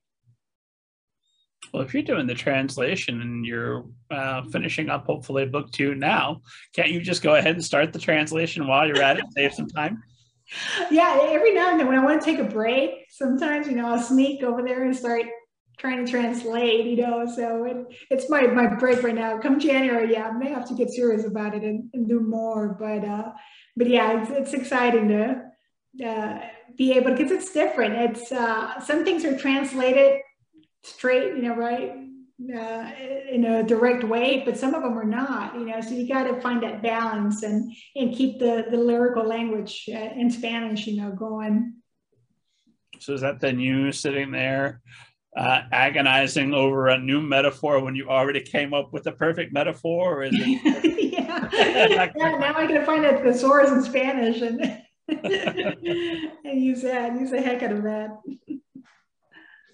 well, if you're doing the translation and you're uh, finishing up hopefully book two now, can't you just go ahead and start the translation while you're at it, save some time? Yeah, every now and then when I want to take a break, sometimes you know I'll sneak over there and start trying to translate. You know, so it, it's my my break right now. Come January, yeah, I may have to get serious about it and, and do more. But uh, but yeah, it's, it's exciting to uh, be able because it's different. It's uh, some things are translated straight, you know, right, uh, in a direct way, but some of them are not, you know, so you got to find that balance and, and keep the, the lyrical language uh, in Spanish, you know, going. So is that then you sitting there uh, agonizing over a new metaphor when you already came up with the perfect metaphor? Or is it- yeah. yeah, now I got to find a thesaurus in Spanish and, and use that, use the heck out of that.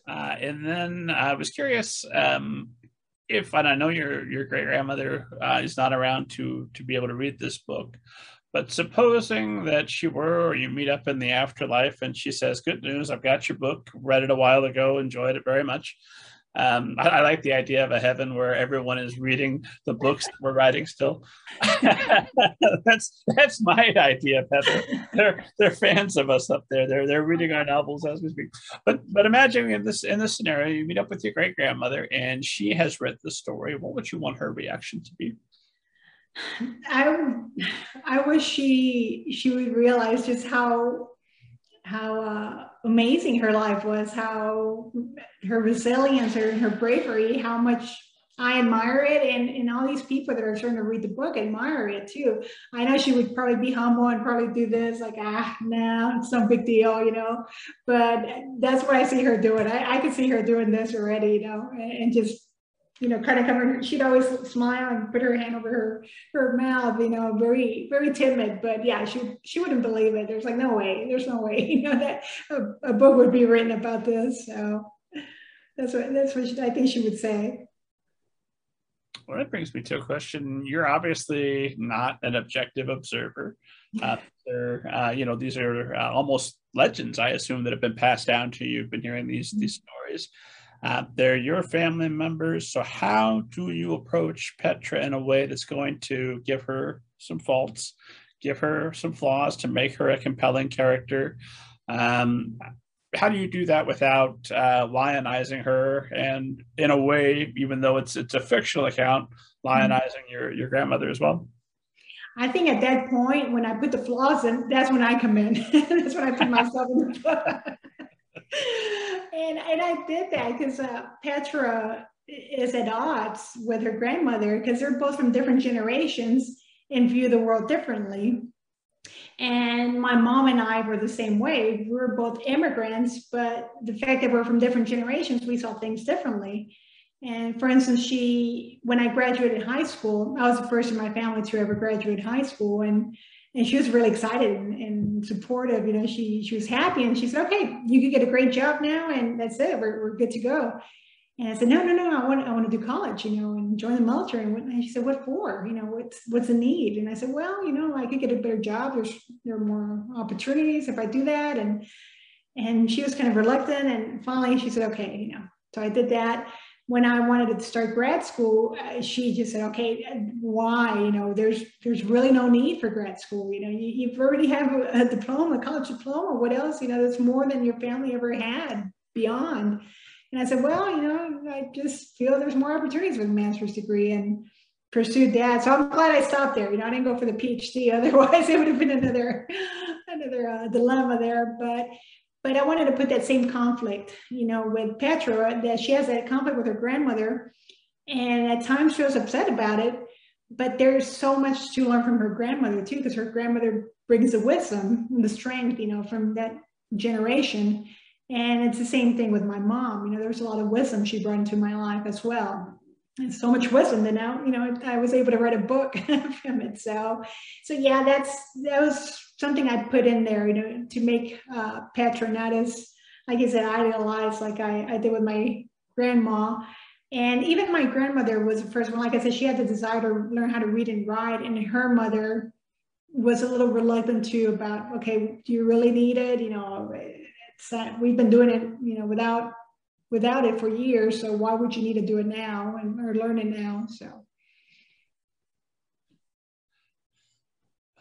Uh, and then I was curious um, if, and I know your your great grandmother uh, is not around to to be able to read this book, but supposing that she were, or you meet up in the afterlife, and she says, "Good news, I've got your book. Read it a while ago, enjoyed it very much. Um, I, I, like the idea of a heaven where everyone is reading the books that we're writing still. that's that's my idea of heaven. They're they're fans of us up there. They're they're reading our novels as we speak. But but imagine in this in this scenario, you meet up with your great grandmother and she has read the story. What would you want her reaction to be? I I wish she she would realize just how how uh, amazing her life was, how her resilience, her, her bravery, how much I admire it. And, and all these people that are starting to read the book admire it too. I know she would probably be humble and probably do this, like, ah, no, it's no big deal, you know. But that's what I see her doing. I, I could see her doing this already, you know, and, and just you know, kind of cover. She'd always smile and put her hand over her her mouth. You know, very very timid. But yeah, she she wouldn't believe it. There's like no way. There's no way. You know that a, a book would be written about this. So that's what that's what she, I think she would say. Well, that brings me to a question. You're obviously not an objective observer. Uh, uh, you know, these are uh, almost legends, I assume, that have been passed down to you. You've been hearing these these stories. Uh, they're your family members. So, how do you approach Petra in a way that's going to give her some faults, give her some flaws to make her a compelling character? Um, how do you do that without uh, lionizing her and, in a way, even though it's it's a fictional account, lionizing your your grandmother as well? I think at that point, when I put the flaws in, that's when I come in. that's when I put myself in the book and and I did that because uh, Petra is at odds with her grandmother because they're both from different generations and view the world differently. And my mom and I were the same way. We were both immigrants, but the fact that we're from different generations, we saw things differently. And for instance, she, when I graduated high school, I was the first in my family to ever graduate high school. And, and she was really excited and, and supportive. You know, she, she was happy and she said, okay, you could get a great job now. And that's it. We're, we're good to go. And I said, no, no, no, I want, I want to do college, you know, and join the military. And she said, what for? You know, what's, what's the need? And I said, well, you know, I could get a better job. There's, there are more opportunities if I do that. And, and she was kind of reluctant. And finally she said, okay, you know, so I did that when I wanted to start grad school, uh, she just said, "Okay, why? You know, there's there's really no need for grad school. You know, you, you already have a, a, diploma, a college diploma. What else? You know, that's more than your family ever had beyond." And I said, "Well, you know, I just feel there's more opportunities with a master's degree and pursued that. So I'm glad I stopped there. You know, I didn't go for the PhD. Otherwise, it would have been another another uh, dilemma there. But but I wanted to put that same conflict, you know, with Petra, uh, that she has that conflict with her grandmother. And at times she was upset about it, but there's so much to learn from her grandmother too, because her grandmother brings the wisdom and the strength, you know, from that generation. And it's the same thing with my mom. You know, there's a lot of wisdom she brought into my life as well. And so much wisdom that now, you know, I was able to write a book from it. So, so yeah, that's, that was something I put in there, you know, to make uh, Petra not as, like I said, idealized like I, I did with my grandma. And even my grandmother was the first one. Like I said, she had the desire to learn how to read and write, and her mother was a little reluctant too about, okay, do you really need it? You know, it's that we've been doing it, you know, without without it for years. So why would you need to do it now and or learn it now? So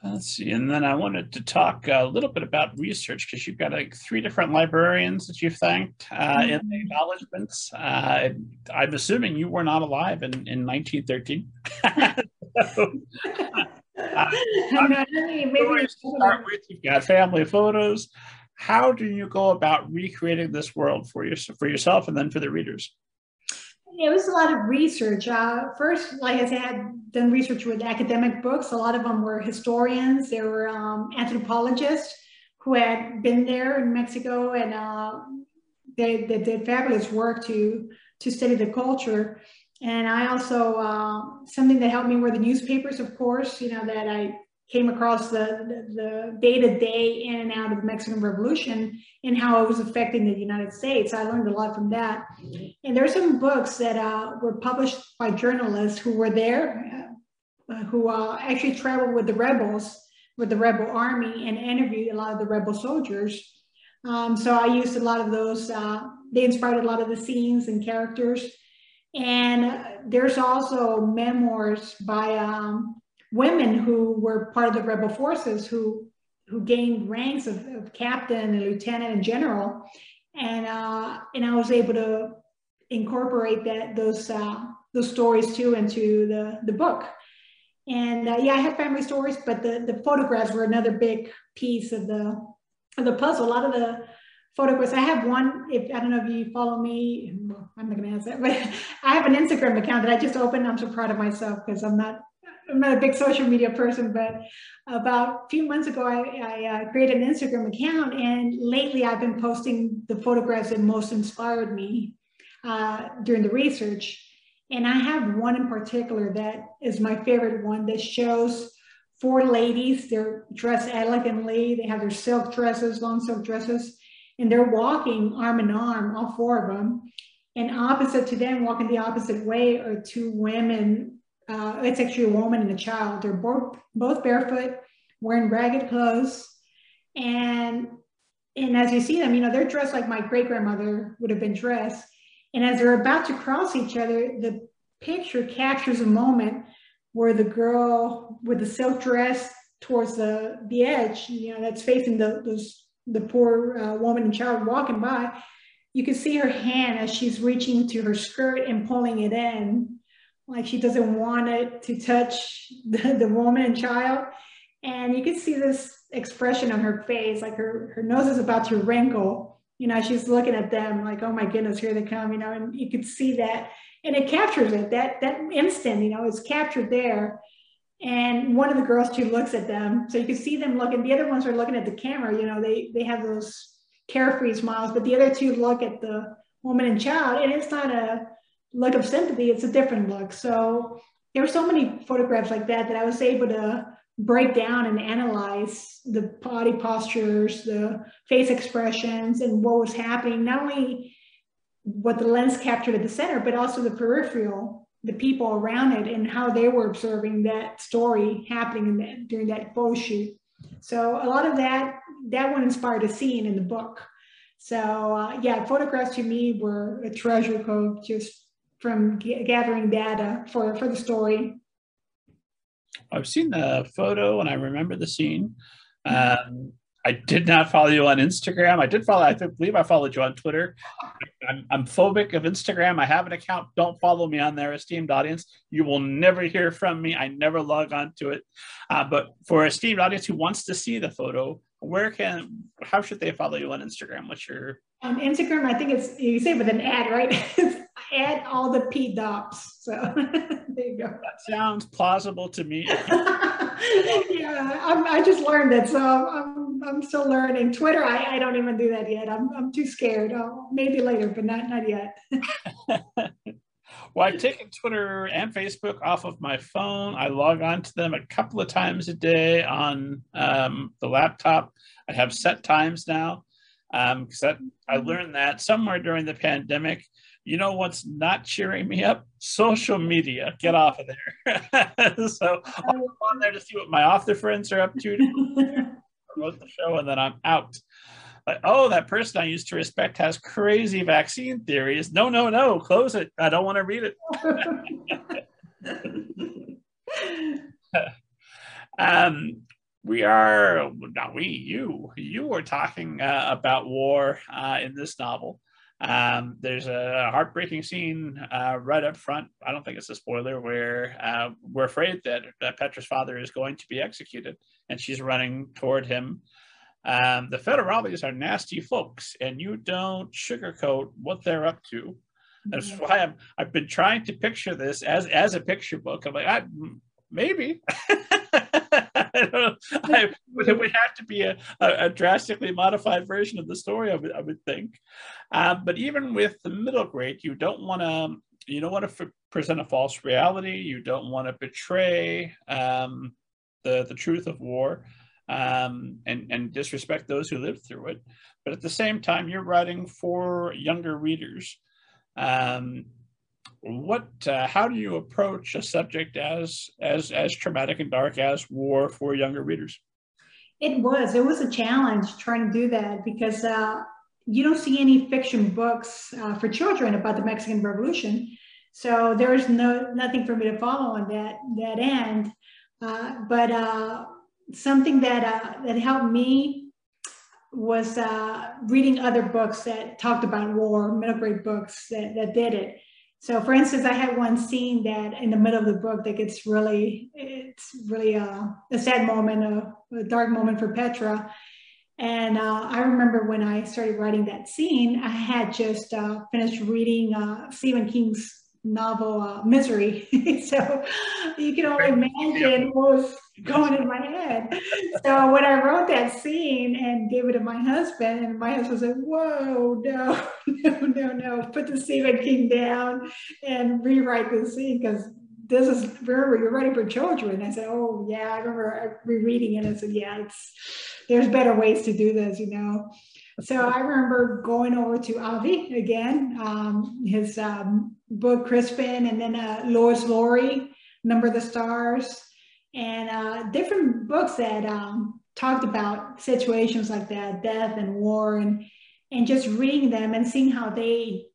Let's see. And then I wanted to talk a little bit about research because you've got like three different librarians that you've thanked uh, in the mm-hmm. acknowledgments. Uh, I'm assuming you were not alive in, in 1913. so, uh, maybe start with, you've got family photos. How do you go about recreating this world for, your, for yourself and then for the readers? It was a lot of research. Uh, first, like I said, I had done research with academic books. A lot of them were historians. There were um, anthropologists who had been there in Mexico, and uh, they, they, did fabulous work to to study the culture. And I also uh, something that helped me were the newspapers, of course. You know that I came across the, the day-to-day in and out of the Mexican Revolution and how it was affecting the United States. I learned a lot from that. And there's some books that uh, were published by journalists who were there, uh, who uh, actually traveled with the rebels, with the rebel army and interviewed a lot of the rebel soldiers. Um, so I used a lot of those, uh, they inspired a lot of the scenes and characters. And there's also memoirs by um, women who were part of the rebel forces who who gained ranks of, of captain and lieutenant and general. And uh, and I was able to incorporate that those uh, those stories too into the the book. And uh, yeah I have family stories but the the photographs were another big piece of the of the puzzle. A lot of the photographs I have one if I don't know if you follow me well, I'm not gonna answer that but I have an Instagram account that I just opened. I'm so proud of myself because I'm not I'm not a big social media person, but about a few months ago, I, I uh, created an Instagram account, and lately I've been posting the photographs that most inspired me uh, during the research. And I have one in particular that is my favorite one that shows four ladies. They're dressed elegantly. They have their silk dresses, long silk dresses, and they're walking arm in arm, all four of them. And opposite to them, walking the opposite way, are two women uh, it's actually a woman and a child. They're both, both barefoot, wearing ragged clothes. And, and as you see them, you know, they're dressed like my great grandmother would have been dressed. And as they're about to cross each other, the picture captures a moment where the girl with the silk dress towards the, the edge, you know, that's facing the, those, the poor uh, woman and child walking by, you can see her hand as she's reaching to her skirt and pulling it in like she doesn't want it to touch the, the woman and child. And you can see this expression on her face, like her, her nose is about to wrinkle. You know, she's looking at them like, oh my goodness, here they come, you know, and you could see that. And it captures it, that that instant, you know, is captured there. And one of the girls too looks at them. So you can see them looking, the other ones are looking at the camera, you know, they they have those carefree smiles, but the other two look at the woman and child. And it's not a look of sympathy, it's a different look. So there were so many photographs like that that I was able to break down and analyze the body postures, the face expressions, and what was happening, not only what the lens captured at the center, but also the peripheral, the people around it, and how they were observing that story happening during that photo shoot. So a lot of that, that one inspired a scene in the book. So uh, yeah, photographs to me were a treasure trove just from g- gathering data for, for the story. I've seen the photo and I remember the scene. Um, I did not follow you on Instagram. I did follow, I believe I followed you on Twitter. I'm, I'm, phobic of Instagram. I have an account. Don't follow me on there, esteemed audience. You will never hear from me. I never log on to it. Uh, but for esteemed audience who wants to see the photo, where can, how should they follow you on Instagram? What's your? On Instagram, I think it's, you say with an ad, right? add Alda P. Dobbs. So there you go. That sounds plausible to me. yeah, I'm, i just learned it, so I'm, I'm still learning. Twitter, I, I don't even do that yet. I'm, I'm too scared. Oh, maybe later, but not not yet. well, I've taken Twitter and Facebook off of my phone. I log on to them a couple of times a day on um, the laptop. I have set times now because um, I mm-hmm. learned that somewhere during the pandemic you know what's not cheering me up? Social media. Get off of there. so I'm on there to see what my author friends are up to, to promote the show, and then I'm out. Like, oh, that person I used to respect has crazy vaccine theories. No, no, no, close it. I don't want to read it. um, we are not we, you, you were talking uh, about war uh, in this novel. Um, there's a heartbreaking scene uh, right up front. I don't think it's a spoiler where uh, we're afraid that, that Petra's father is going to be executed, and she's running toward him. Um, the federales are nasty folks, and you don't sugarcoat what they're up to. That's mm-hmm. why I'm, I've been trying to picture this as as a picture book. I'm like, I, maybe. I, it would have to be a, a, a, drastically modified version of the story, I would, I would think. Uh, but even with the middle grade, you don't want to you don't want to f- present a false reality. You don't want to betray um, the the truth of war um, and and disrespect those who lived through it. But at the same time, you're writing for younger readers. Um, what uh, how do you approach a subject as as as traumatic and dark as war for younger readers? It was it was a challenge trying to do that because uh, you don't see any fiction books uh, for children about the mexican revolution. So there is no nothing for me to follow on that that end. Uh, but uh, something that uh, that helped me was reading other books that talked about war middle grade books that, that did it so for instance, I had one scene that in the middle of the book that gets really, it's really a, a sad moment, a, a, dark moment for Petra. And uh, I remember when I started writing that scene, I had just uh, finished reading uh, Stephen King's novel uh, Misery. so you can only imagine what was going in my head. So when I wrote that scene and gave it to my husband, and my husband said, Whoa, no, no, no, no, put the Stephen King down and rewrite the scene because this is remember you're writing for children. I said, Oh yeah, I remember rereading it. I said, Yeah, it's there's better ways to do this, you know. So I remember going over to Avi again, um, his um, book Crispin, and then uh, Lois Lowry, Number of the Stars, and uh, different books that um, talked about situations like that, death and war, and and just reading them and seeing how they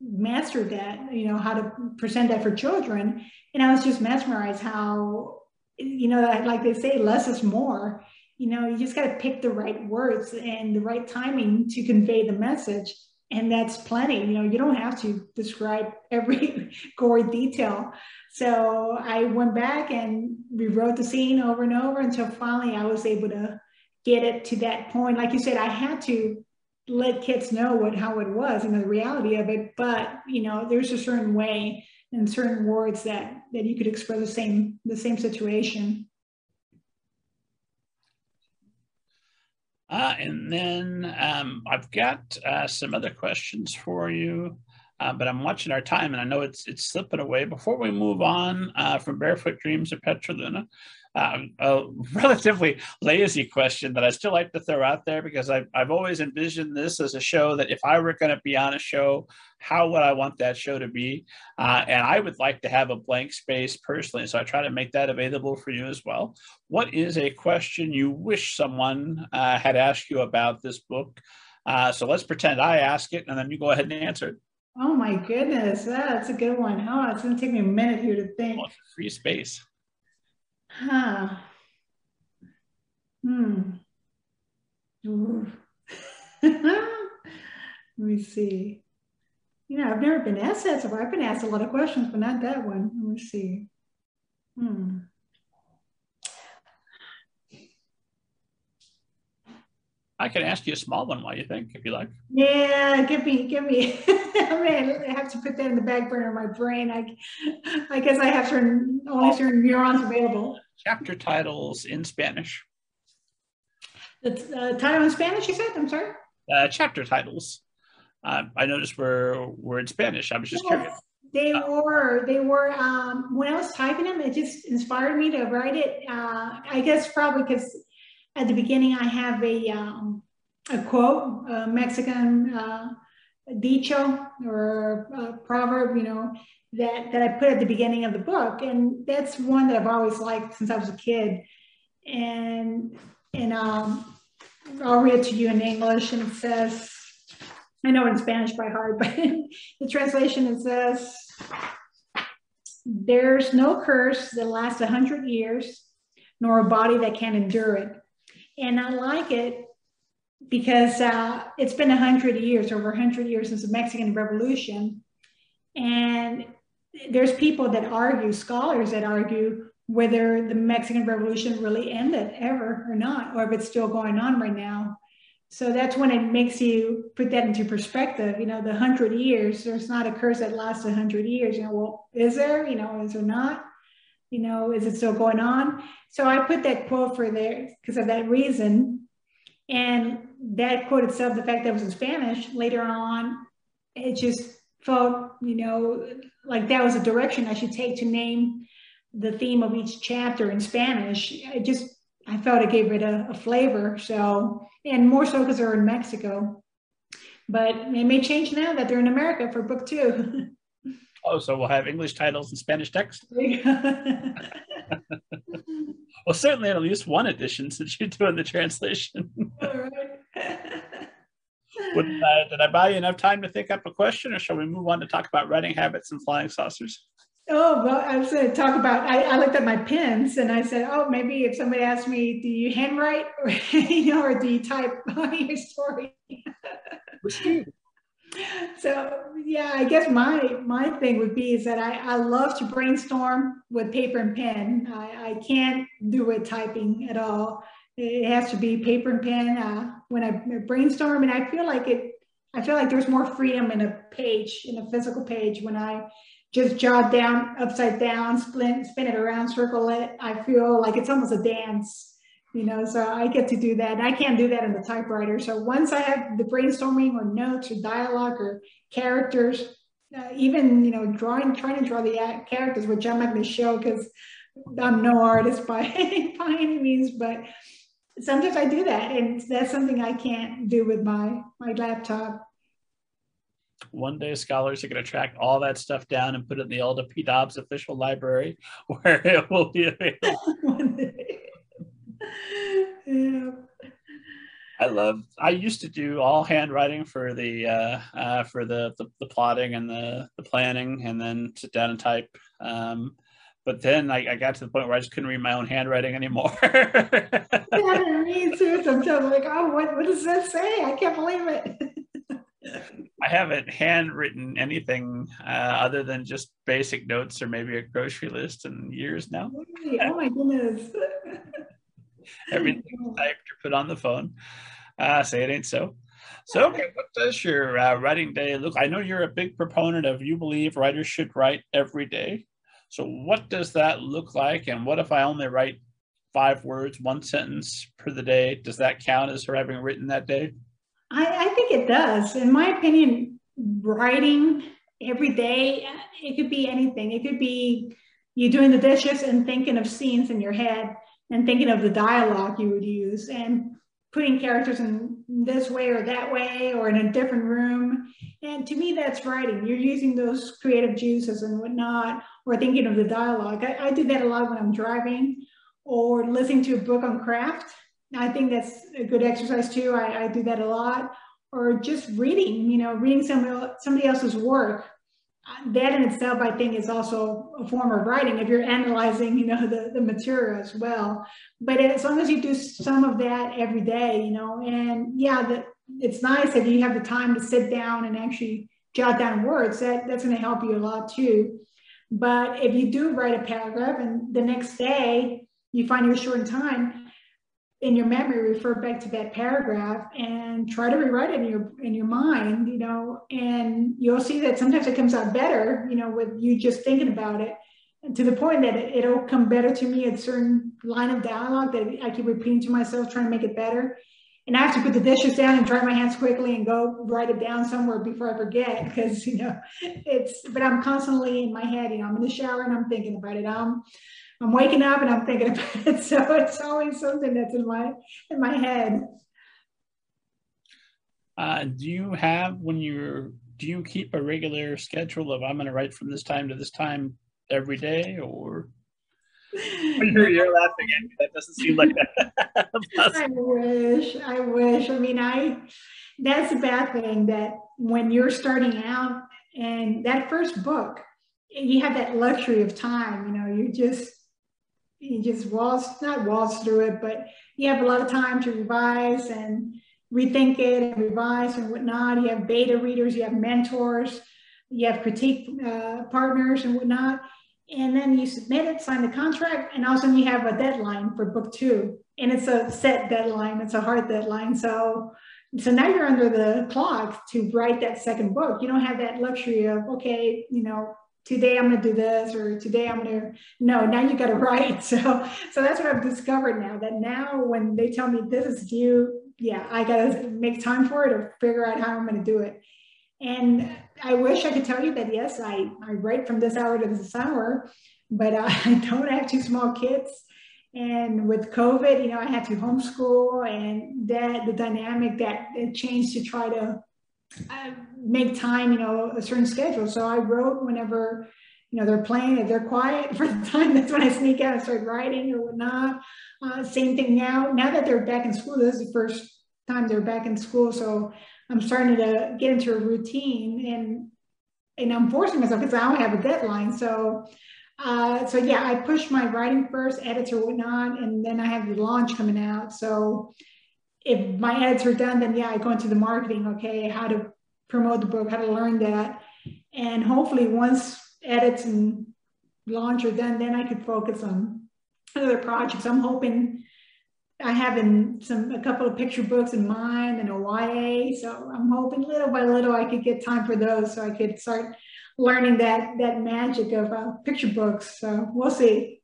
mastered that, you know, how to present that for children. And I was just mesmerized how, you know, like they say, less is more you know you just got to pick the right words and the right timing to convey the message and that's plenty you know you don't have to describe every gory detail. So i went back and rewrote the scene over and over until finally i was able to get it to that point. Like you said i had to let kids know what how it was and the reality of it but you know there's a certain way and certain words that that you could express the same the same situation Uh, and then um, I've got uh, some other questions for you. Uh, but I'm watching our time, and I know it's it's slipping away. Before we move on uh, from Barefoot Dreams of Petra Luna, um, a relatively lazy question that I still like to throw out there because I've, I've always envisioned this as a show that if I were going to be on a show, how would I want that show to be? Uh, and I would like to have a blank space personally. So I try to make that available for you as well. What is a question you wish someone uh, had asked you about this book? Uh, so let's pretend I ask it and then you go ahead and answer it. Oh my goodness, that's a good one. Oh, it's going to take me a minute here to think. Well, free space. Huh. Hmm. Let me see. You know, I've never been asked that, so I've been asked a lot of questions, but not that one. Let me see. Hmm. I can ask you a small one while you think, if you like. Yeah, give me, give me. I mean, I have to put that in the back burner of my brain. I, I guess I have certain only certain neurons available. Chapter titles in Spanish. The uh, title in Spanish, you said? I'm sorry. Uh, chapter titles. Uh, I noticed were were in Spanish. I was just yes, curious. They uh, were. They were. Um, when I was typing them, it just inspired me to write it. Uh, I guess probably because at the beginning, I have a, um, a quote, a Mexican uh, dicho or a proverb, you know, that, that I put at the beginning of the book. And that's one that I've always liked since I was a kid. And, and um, I'll read it to you in English and it says, I know in Spanish by heart, but the translation it says, there's no curse that lasts a hundred years, nor a body that can endure it. And I like it because uh, it's been 100 years, over 100 years since the Mexican Revolution. And there's people that argue, scholars that argue, whether the Mexican Revolution really ended ever or not, or if it's still going on right now. So that's when it makes you put that into perspective. You know, the hundred years, there's not a curse that lasts a hundred years. You know, well, is there? You know, is there not? You know, is it still going on? So I put that quote for there because of that reason. And that quote itself, the fact that it was in Spanish, later on, it just felt, you know, like that was a direction I should take to name the theme of each chapter in Spanish. I just, I felt it gave it a, a flavor. So, and more so because they're in Mexico. But it may change now that they're in America for book two. Oh, so we'll have English titles and Spanish text? well, certainly at least one edition since you're doing the translation. Would, uh, did I buy you enough time to think up a question, or shall we move on to talk about writing habits and flying saucers? Oh, well, I was going to talk about. I, I, looked at my pens and I said, "Oh, maybe if somebody asked me, do you handwrite, or you know, or do you type your story?" so yeah i guess my my thing would be is that i, I love to brainstorm with paper and pen i, I can't do it typing at all it has to be paper and pen uh, when i brainstorm and i feel like it i feel like there's more freedom in a page in a physical page when i just jot down upside down spin spin it around circle it i feel like it's almost a dance you know, so I get to do that. I can't do that in the typewriter. So once I have the brainstorming or notes or dialogue or characters, uh, even, you know, drawing, trying to draw the characters, which I'm not going to show because I'm no artist by, by any means, but sometimes I do that. And that's something I can't do with my, my laptop. One day scholars are going to track all that stuff down and put it in the Alda P. Dobbs official library where it will be available. yeah. I love. I used to do all handwriting for the uh, uh, for the, the, the plotting and the the planning, and then sit down and type. Um, but then I, I, got to the point where I just couldn't read my own handwriting anymore. yeah, me too. Sometimes I'm like, oh, what, what does that say? I can't believe it. I haven't handwritten anything uh, other than just basic notes or maybe a grocery list in years now. Oh my goodness. Everything typed or put on the phone. Uh, say it ain't so. So, okay, what does your uh, writing day look? I know you're a big proponent of you believe writers should write every day. So, what does that look like? And what if I only write five words, one sentence per the day? Does that count as her having written that day? I, I think it does. In my opinion, writing every day. It could be anything. It could be you doing the dishes and thinking of scenes in your head and thinking of the dialogue you would use and putting characters in this way or that way or in a different room. And to me, that's writing. You're using those creative juices and whatnot, or thinking of the dialogue. I, I do that a lot when I'm driving or listening to a book on craft. I think that's a good exercise too. I, I do that a lot. Or just reading, you know, reading somebody, somebody else's work that in itself, I think, is also a form of writing if you're analyzing, you know, the, the material as well. But as long as you do some of that every day, you know, and yeah, the, it's nice if you have the time to sit down and actually jot down words. That that's going to help you a lot too. But if you do write a paragraph and the next day you find you're short in time, in your memory refer back to that paragraph and try to rewrite it in your in your mind you know? And you'll see that sometimes it comes out better you know with you just thinking about it to the point that it, it'll come better to me a certain line of dialogue that i keep repeating to myself trying to make it better and i have to put the dishes down and dry my hands quickly and go write it down somewhere before i forget because you know it's but i'm constantly in my head you know i'm in the shower and i'm thinking about it i'm I'm waking up and I'm thinking about it. So it's always something that's in my in my head. Uh, do you have when you're do you keep a regular schedule of I'm going to write from this time to this time every day or? You're, you're laughing at me. That doesn't seem like that. I wish. I wish. I mean, I. That's a bad thing that when you're starting out and that first book, you have that luxury of time. You know, you just you just waltz, not waltz through it, but you have a lot of time to revise and rethink it and revise and whatnot. You have beta readers, you have mentors, you have critique uh, partners and whatnot. And then you submit it, sign the contract, and also you have a deadline for book two. And it's a set deadline, it's a hard deadline. So so now you're under the clock to write that second book. You don't have that luxury of, okay, you know, today I'm going to do this or today I'm going to no now you got to write so so that's what I've discovered now that now when they tell me this is due yeah I got to make time for it or figure out how I'm going to do it and I wish I could tell you that yes I I write from this hour to this hour but I don't have two small kids and with COVID you know I had to homeschool and that the dynamic that changed to try to I make time, you know, a certain schedule. So I wrote whenever, you know, they're playing, if they're quiet for the time, that's when I sneak out and start writing or whatnot. Uh, same thing now. Now that they're back in school, this is the first time they're back in school. So I'm starting to get into a routine and and I'm forcing myself because I don't have a deadline. So uh, so yeah, I push my writing first, edits or whatnot, and then I have the launch coming out. So if my edits are done, then yeah, I go into the marketing. Okay, how to promote the book, how to learn that, and hopefully once edits and launch are done, then I could focus on other projects. I'm hoping I have in some a couple of picture books in mind and a YA, so I'm hoping little by little I could get time for those, so I could start learning that that magic of uh, picture books. So we'll see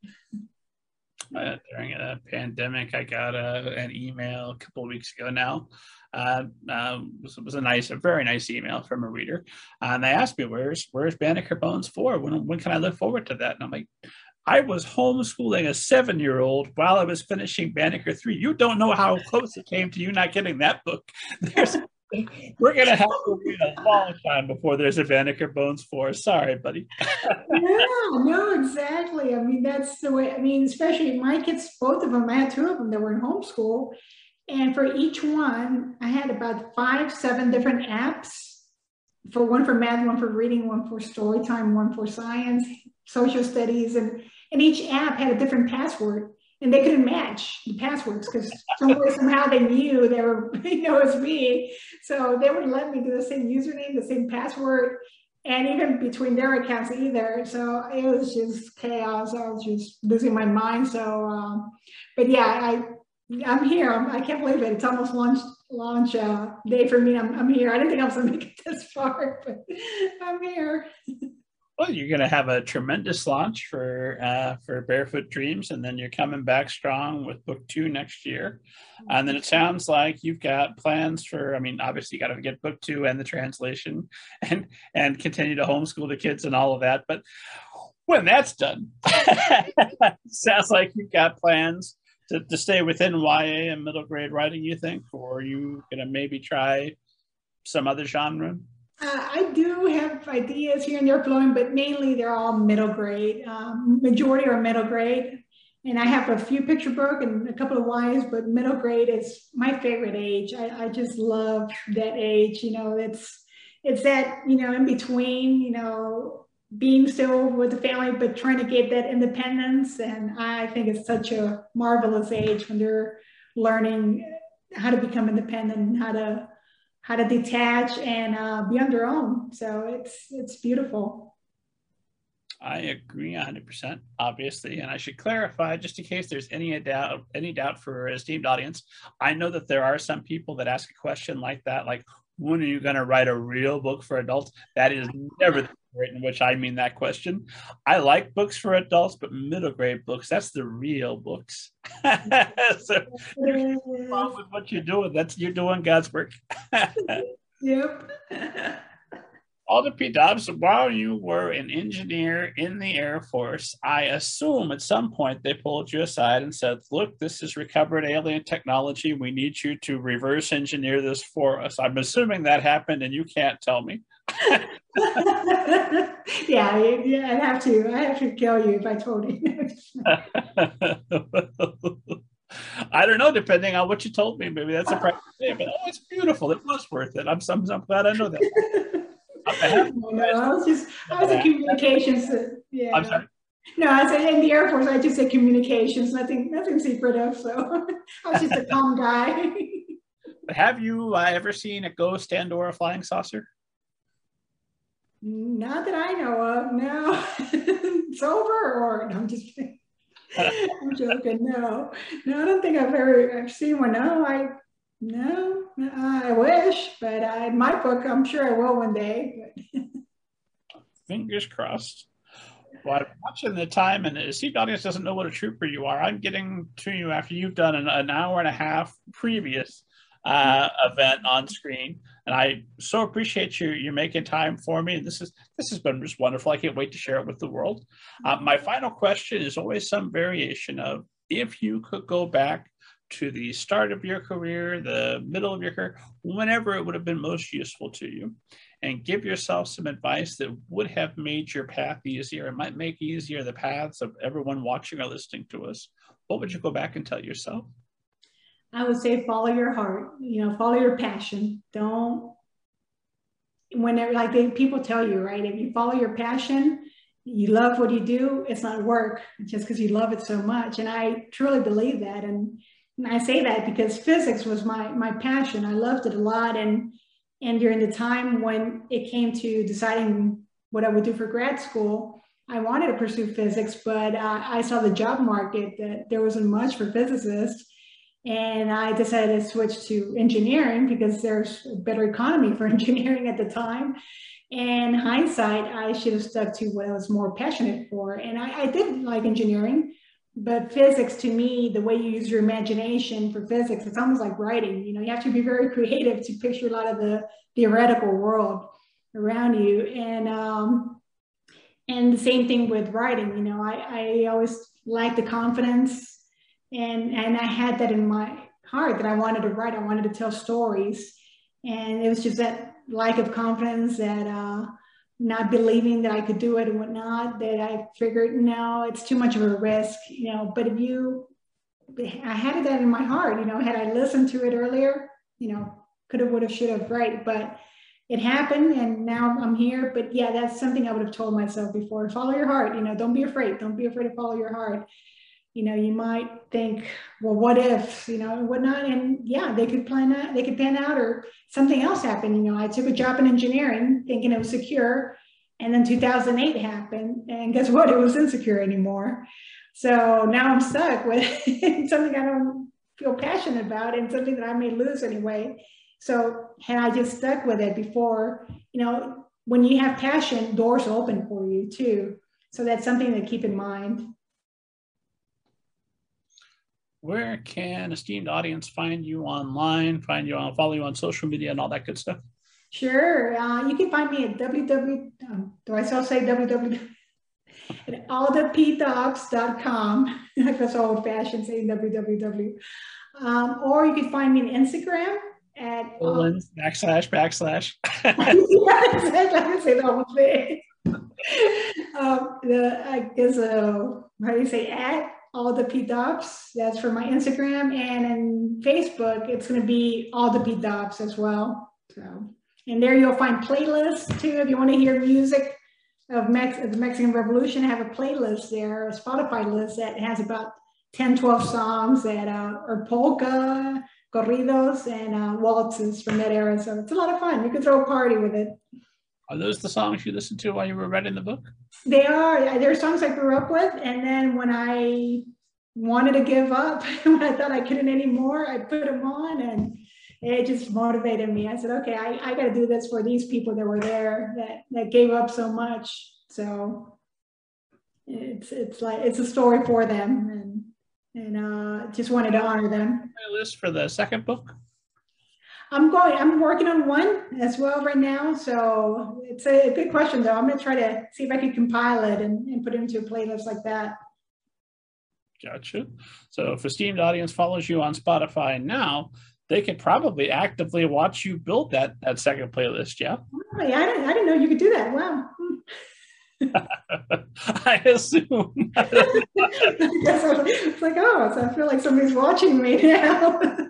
uh, during a pandemic. I got a, an email a couple of weeks ago now. Uh, uh, was, was a nice, a very nice email from a reader, and they asked me, "Where's Where's Banneker Bones four? When when can I look forward to that?" And I'm like, I was homeschooling a seven year old while I was finishing Banneker 3. You don't know how close it came to you not getting that book. There's we're gonna have to wait a long time before there's a Banneker Bones four. Sorry, buddy. yeah, no, exactly. I mean, that's the way. I mean, especially my kids, both of them. I had two of them that were in homeschool, and for each one, I had about five, seven different apps. For one for math, one for reading, one for story time, one for science, social studies, and and each app had a different password and they couldn't match the passwords because somehow they knew they were, you know, it was me. So they would let me do the same username, the same password, and even between their accounts either. So it was just chaos. I was just losing my mind. So, um, but yeah, I I'm here. I'm, I can not believe it. It's almost launch launch uh, day for me. I'm, I'm here. I didn't think I was gonna make it this far, but I'm here. Well, you're going to have a tremendous launch for uh, for Barefoot Dreams, and then you're coming back strong with book two next year. And then it sounds like you've got plans for. I mean, obviously, you got to get book two and the translation, and and continue to homeschool the kids and all of that. But when that's done, sounds like you've got plans to, to stay within YA and middle grade writing. You think, or are you going to maybe try some other genre? Uh, I do have ideas here and there flowing, but mainly they're all middle grade. Um, majority are middle grade. And I have a few picture book and a couple of Ys, but middle grade is my favorite age. I, I just love that age. You know, it's it's that, you know, in between, you know, being still with the family, but trying to get that independence. And I think it's such a marvelous age when they're learning how to become independent and how to how to detach and uh, be on their own. So it's it's beautiful. I agree 100%, obviously. And I should clarify, just in case there's any doubt, any doubt for esteemed audience, I know that there are some people that ask a question like that, like, when are you going to write a real book for adults? That is never the in which I mean that question. I like books for adults, but middle grade books, that's the real books. so with what you're doing. That's you're doing God's work. yep. Alda P. Dobbs, while you were an engineer in the Air Force, I assume at some point they pulled you aside and said, Look, this is recovered alien technology. We need you to reverse engineer this for us. I'm assuming that happened and you can't tell me. yeah, yeah, I'd have to. I'd have to kill you if I told you. I don't know, depending on what you told me. Maybe that's a private but oh, it's beautiful. It was worth it. I'm, I'm, I'm glad I know that. No, I was just, I was a communications. Yeah. I'm sorry. No, I said in the Air Force, I just said communications, nothing, nothing secretive. So I was just a calm guy. Have you uh, ever seen a ghost and or a flying saucer? Not that I know of. No, it's over. Or no, I'm just. I'm joking. No, no, I don't think I've ever I've seen one. No, I no, I wish, but I, my book, I'm sure I will one day. Fingers crossed. Well, I'm watching the time, and the Steve audience doesn't know what a trooper you are. I'm getting to you after you've done an, an hour and a half previous uh, event on screen, and I so appreciate you you making time for me. This is this has been just wonderful. I can't wait to share it with the world. Uh, my final question is always some variation of if you could go back to the start of your career, the middle of your career, whenever it would have been most useful to you, and give yourself some advice that would have made your path easier. It might make easier the paths of everyone watching or listening to us. What would you go back and tell yourself? I would say follow your heart, you know, follow your passion. Don't, whenever, like they, people tell you, right? If you follow your passion, you love what you do, it's not work just because you love it so much. And I truly believe that. And, and I say that because physics was my, my passion. I loved it a lot. And, and during the time when it came to deciding what I would do for grad school, I wanted to pursue physics, but uh, I saw the job market that there wasn't much for physicists. And I decided to switch to engineering because there's a better economy for engineering at the time. And hindsight, I should have stuck to what I was more passionate for. And I, I did like engineering, but physics to me, the way you use your imagination for physics, it's almost like writing. You know, you have to be very creative to picture a lot of the theoretical world around you. And um, and the same thing with writing. You know, I, I always like the confidence and and I had that in my heart that I wanted to write. I wanted to tell stories, and it was just that lack of confidence, that uh, not believing that I could do it and whatnot. That I figured, no, it's too much of a risk, you know. But if you, I had that in my heart, you know. Had I listened to it earlier, you know, could have, would have, should have, right? But it happened and now I'm here. But yeah, that's something I would have told myself before. Follow your heart, you know, don't be afraid. Don't be afraid to follow your heart you know, you might think, well, what if, you know, and whatnot. And yeah, they could plan out, they could pan out or something else happened. You know, I took a job in engineering thinking it was secure. And then 2008 happened. And guess what? It was insecure anymore. So now I'm stuck with something I don't feel passionate about and something that I may lose anyway. So had I just stuck with it before, you know, when you have passion, doors open for you too. So that's something to keep in mind. Where can esteemed audience find you online, find you on, follow you on social media, and all that good stuff? Sure. Uh, you can find me at www. Um, do I still say www? at feel so old fashioned saying www. Um, or you can find me on Instagram at colon um, backslash backslash. yes, I say the whole thing. um, the, I guess uh, how do you say at Alda P Dobbs? That's for my Instagram and in Facebook, it's going to be Alda P Dobbs as well. So, and there you'll find playlists too if you want to hear music of, Mex- the Mexican Revolution. I have a playlist there, a Spotify list that has about 10, 12 songs that uh, are polka, corridos, and uh, waltzes from that era. So it's a lot of fun. You can throw a party with it. Are those the songs you listened to while you were writing the book? They are. They're songs I grew up with. And then when I wanted to give up, when I thought I couldn't anymore, I put them on and it just motivated me. I said, okay, I, I got to do this for these people that were there that, that gave up so much. So it's, it's like, it's a story for them. And and uh, just wanted to honor them. List for the second book. I'm going. I'm working on one as well right now. So it's a good question, though. I'm going to try to see if I can compile it and, and put it into a playlist like that. Gotcha. So if esteemed audience follows you on Spotify now, they could probably actively watch you build that that second playlist. Yeah. Really? I didn't. I didn't know you could do that. Wow. I assume. it's like, oh, so I feel like somebody's watching me now.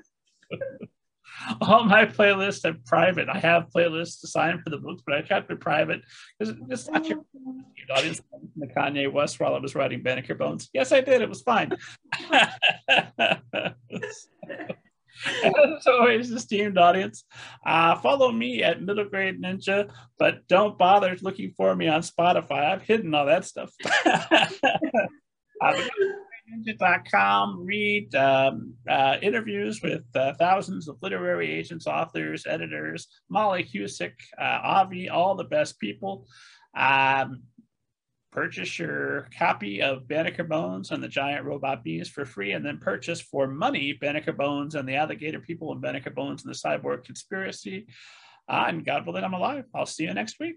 All my playlists are private. I have playlists assigned for the books, but I kept it private because it's not your audience the Kanye West while I was writing Banneker Bones. Yes, I did. It was fine. As always, esteemed audience, uh, follow me at Middle Grade Ninja, but don't bother looking for me on Spotify. I've hidden all that stuff. ninja.com, read um, uh, interviews with uh, thousands of literary agents, authors, editors, Molly Cusick, uh, Avi, all the best people. Um, purchase your copy of Banneker Bones and the Giant Robot Bees for free, and then purchase for money Banneker Bones and the Alligator People and Banneker Bones and the Cyborg Conspiracy. Uh, and God willing, I'm alive. I'll see you next week.